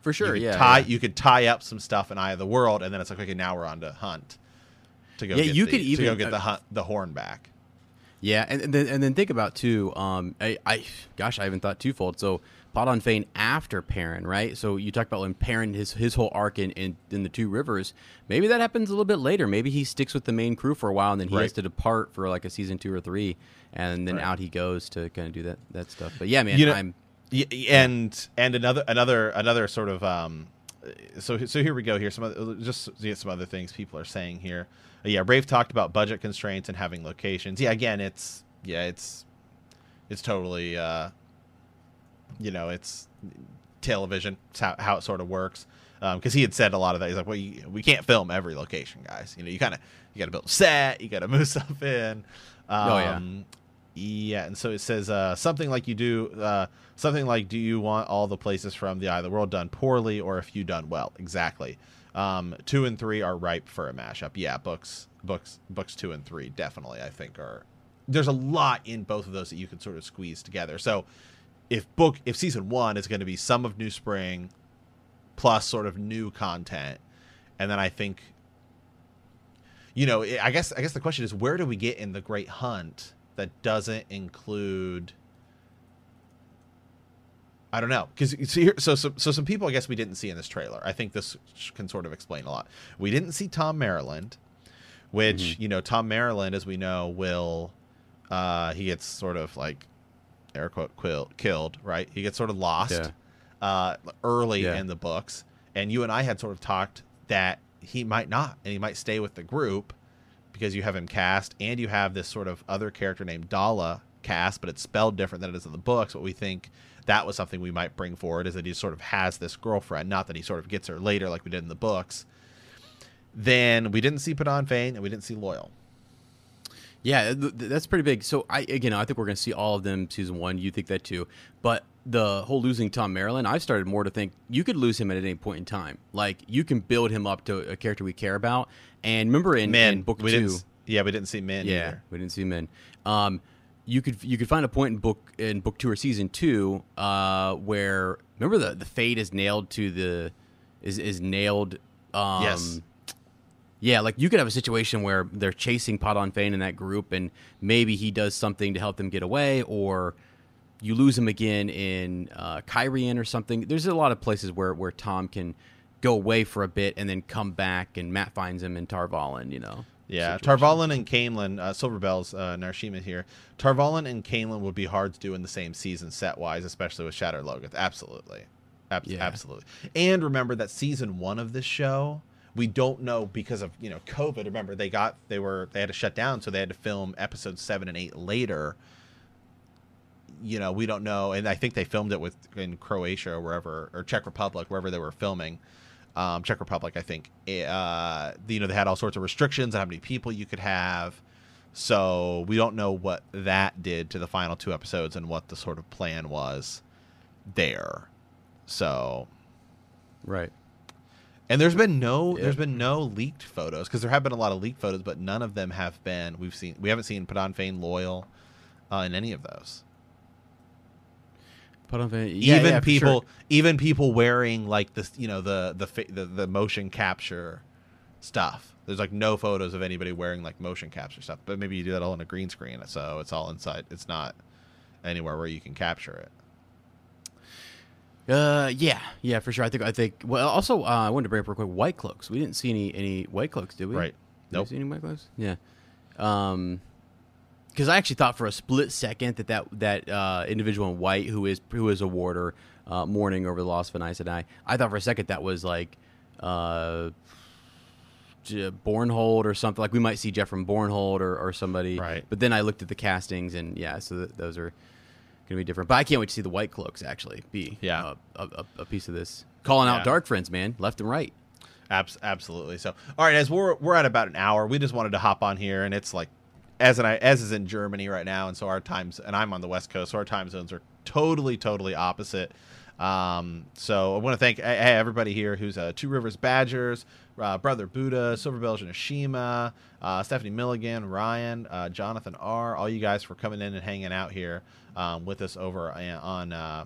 For sure, you could yeah. tie yeah. you could tie up some stuff in Eye of the World, and then it's like okay, now we're on to Hunt to go. Yeah, get you the, could to even- go get uh, the hunt, the horn back. Yeah, and, and then and then think about too. Um, I, I gosh, I haven't thought twofold. So Padan Fain after Perrin, right? So you talked about when Perrin his his whole arc in, in in the Two Rivers. Maybe that happens a little bit later. Maybe he sticks with the main crew for a while, and then he Right. has to depart for like a season two or three, and then Right. out he goes to kind of do that that stuff. But yeah, man, You know- I'm Y- and and another another another sort of um so so here we go here. Some other, just yeah, some other things people are saying here. Uh, yeah Brave talked about budget constraints and having locations. Yeah again it's yeah it's it's totally uh you know it's television it's how, how it sort of works because he had said a lot of that. He's like well you, we can't film every location guys. You know you kind of you got to build a set you got to move stuff in. Um, Oh, yeah. Yeah, and so it says uh, something like you do uh, something like, "Do you want all the places from the Eye of the World done poorly, or a few done well?" Exactly. Um, two and three are ripe for a mashup. Yeah, books, books, books two and three definitely. I think are there's a lot in both of those that you can sort of squeeze together. So if book if season one is going to be some of New Spring plus sort of new content, and then I think you know I guess I guess the question is where do we get in the Great Hunt that doesn't include I don't know because so, so so so some people I guess we didn't see in this trailer. I think this can sort of explain a lot. We didn't see Thom Merrilin, which Mm-hmm. you know Thom Merrilin, as we know, will uh, he gets sort of like air quote quill, killed, right? He gets sort of lost Yeah. uh, early Yeah. in the books, and you and I had sort of talked that he might not, and he might stay with the group because you have him cast, and you have this sort of other character named Dala cast, but it's spelled different than it is in the books. What we think that was something we might bring forward is that he sort of has this girlfriend, not that he sort of gets her later like we did in the books. Then we didn't see Padan Fain, and we didn't see Loial. Yeah, th- th- that's pretty big. So I again, I think we're going to see all of them season one. You think that too, but the whole losing Thom Merrilin, I've started more to think you could lose him at any point in time. Like you can build him up to a character we care about. And remember in, Min, in book we two, didn't. Yeah, we didn't see Min. yeah, either. we didn't see Min. Um, you could you could find a point in book in book two or season two uh, where remember the the fate is nailed to the is is nailed. Um, Yes. Yeah, like you could have a situation where they're chasing Padan Fain in that group, and maybe he does something to help them get away, or you lose him again in uh, Cairhien or something. There's a lot of places where, where Thom can go away for a bit and then come back, and Mat finds him in Tar Valon. You know. Yeah, situation. Tar Valon and Caemlyn, uh, Silverbells, uh, Narshima here. Tar Valon and Caemlyn would be hard to do in the same season set wise, especially with Shadar Logoth. Absolutely. Ab- Yeah. Absolutely. And remember that season one of this show, we don't know because of, you know, COVID. Remember, they got, they were, they had to shut down, so they had to film episodes seven and eight later. You know, we don't know. And I think they filmed it with in Croatia or wherever, or Czech Republic, wherever they were filming um, Czech Republic, I think. Uh, you know, they had all sorts of restrictions on how many people you could have. So we don't know what that did to the final two episodes and what the sort of plan was there. So, Right. and there's been no, Yeah. there's been no leaked photos because there have been a lot of leaked photos, but none of them have been. We've seen, we haven't seen Padan Fain Loial uh, in any of those. Padan. Yeah, even yeah, people sure. even people wearing like this you know the the, the the motion capture stuff there's like no photos of anybody wearing like motion capture stuff but maybe you do that all on a green screen so it's all inside it's not anywhere where you can capture it Uh, yeah, yeah, for sure. I think I think. Well, also, uh, I wanted to bring up real quick white cloaks. We didn't see any any white cloaks, did we? Right. Did we Nope. see any white cloaks? Yeah. Um, because I actually thought for a split second that that that uh, individual in white who is who is a warder uh, mourning over the loss of an Aes Sedai, I thought for a second that was like uh, Bornhald or something. Like we might see Geofram Bornhald or, or somebody. Right. But then I looked at the castings and yeah, so th- those are gonna be different. But I can't wait to see the white cloaks actually be Yeah. a, a, a piece of this. Calling out Yeah. dark friends, man, left and right. Abs- absolutely so all right as we're we're at about an hour we just wanted to hop on here and it's like as and I as is in Germany right now, and so our times and I'm on the West Coast, so our time zones are totally totally opposite. Um, so I want to thank hey, everybody here who's uh, Two Rivers Badgers, uh, Brother Buddha, Silver Bells Nishima, uh, Stephanie Milligan, Ryan, uh, Jonathan R. All you guys for coming in and hanging out here um, with us over uh, on uh,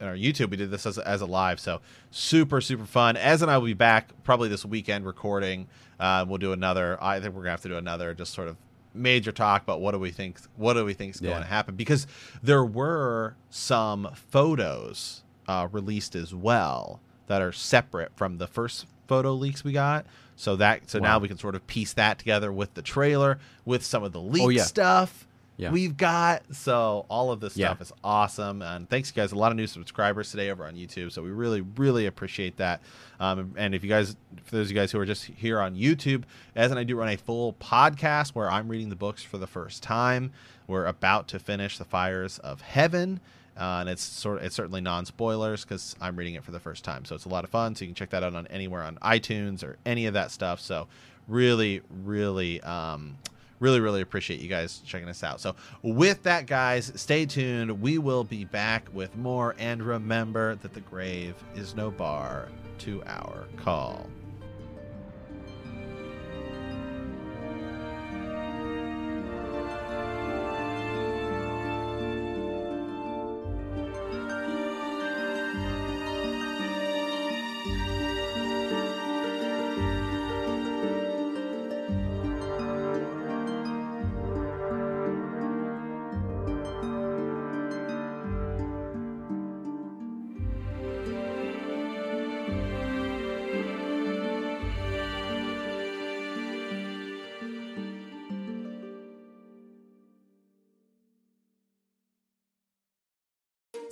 on our YouTube. We did this as, as a live, so super super fun. As and I will be back probably this weekend recording. Uh, we'll do another. I think we're gonna have to do another just sort of major talk about what do we think what do we think is going to happen because there were some photos uh, released as well that are separate from the first photo leaks we got. So that so now we can sort of piece that together with the trailer with some of the leak Oh, yeah. stuff Yeah. we've got. So all of this Yeah. stuff is awesome. And thanks, guys. A lot of new subscribers today over on YouTube. So we really, really appreciate that. Um, and if you guys, for those of you guys who are just here on YouTube, as and I do run a full podcast where I'm reading the books for the first time. We're about to finish The Fires of Heaven. Uh, and it's sort of, it's certainly non spoilers because I'm reading it for the first time, so it's a lot of fun. So you can check that out on anywhere on iTunes or any of that stuff. So really, really, um, really really appreciate you guys checking us out. So with that guys stay tuned. We will be back with more. And remember that the grave is no bar to our call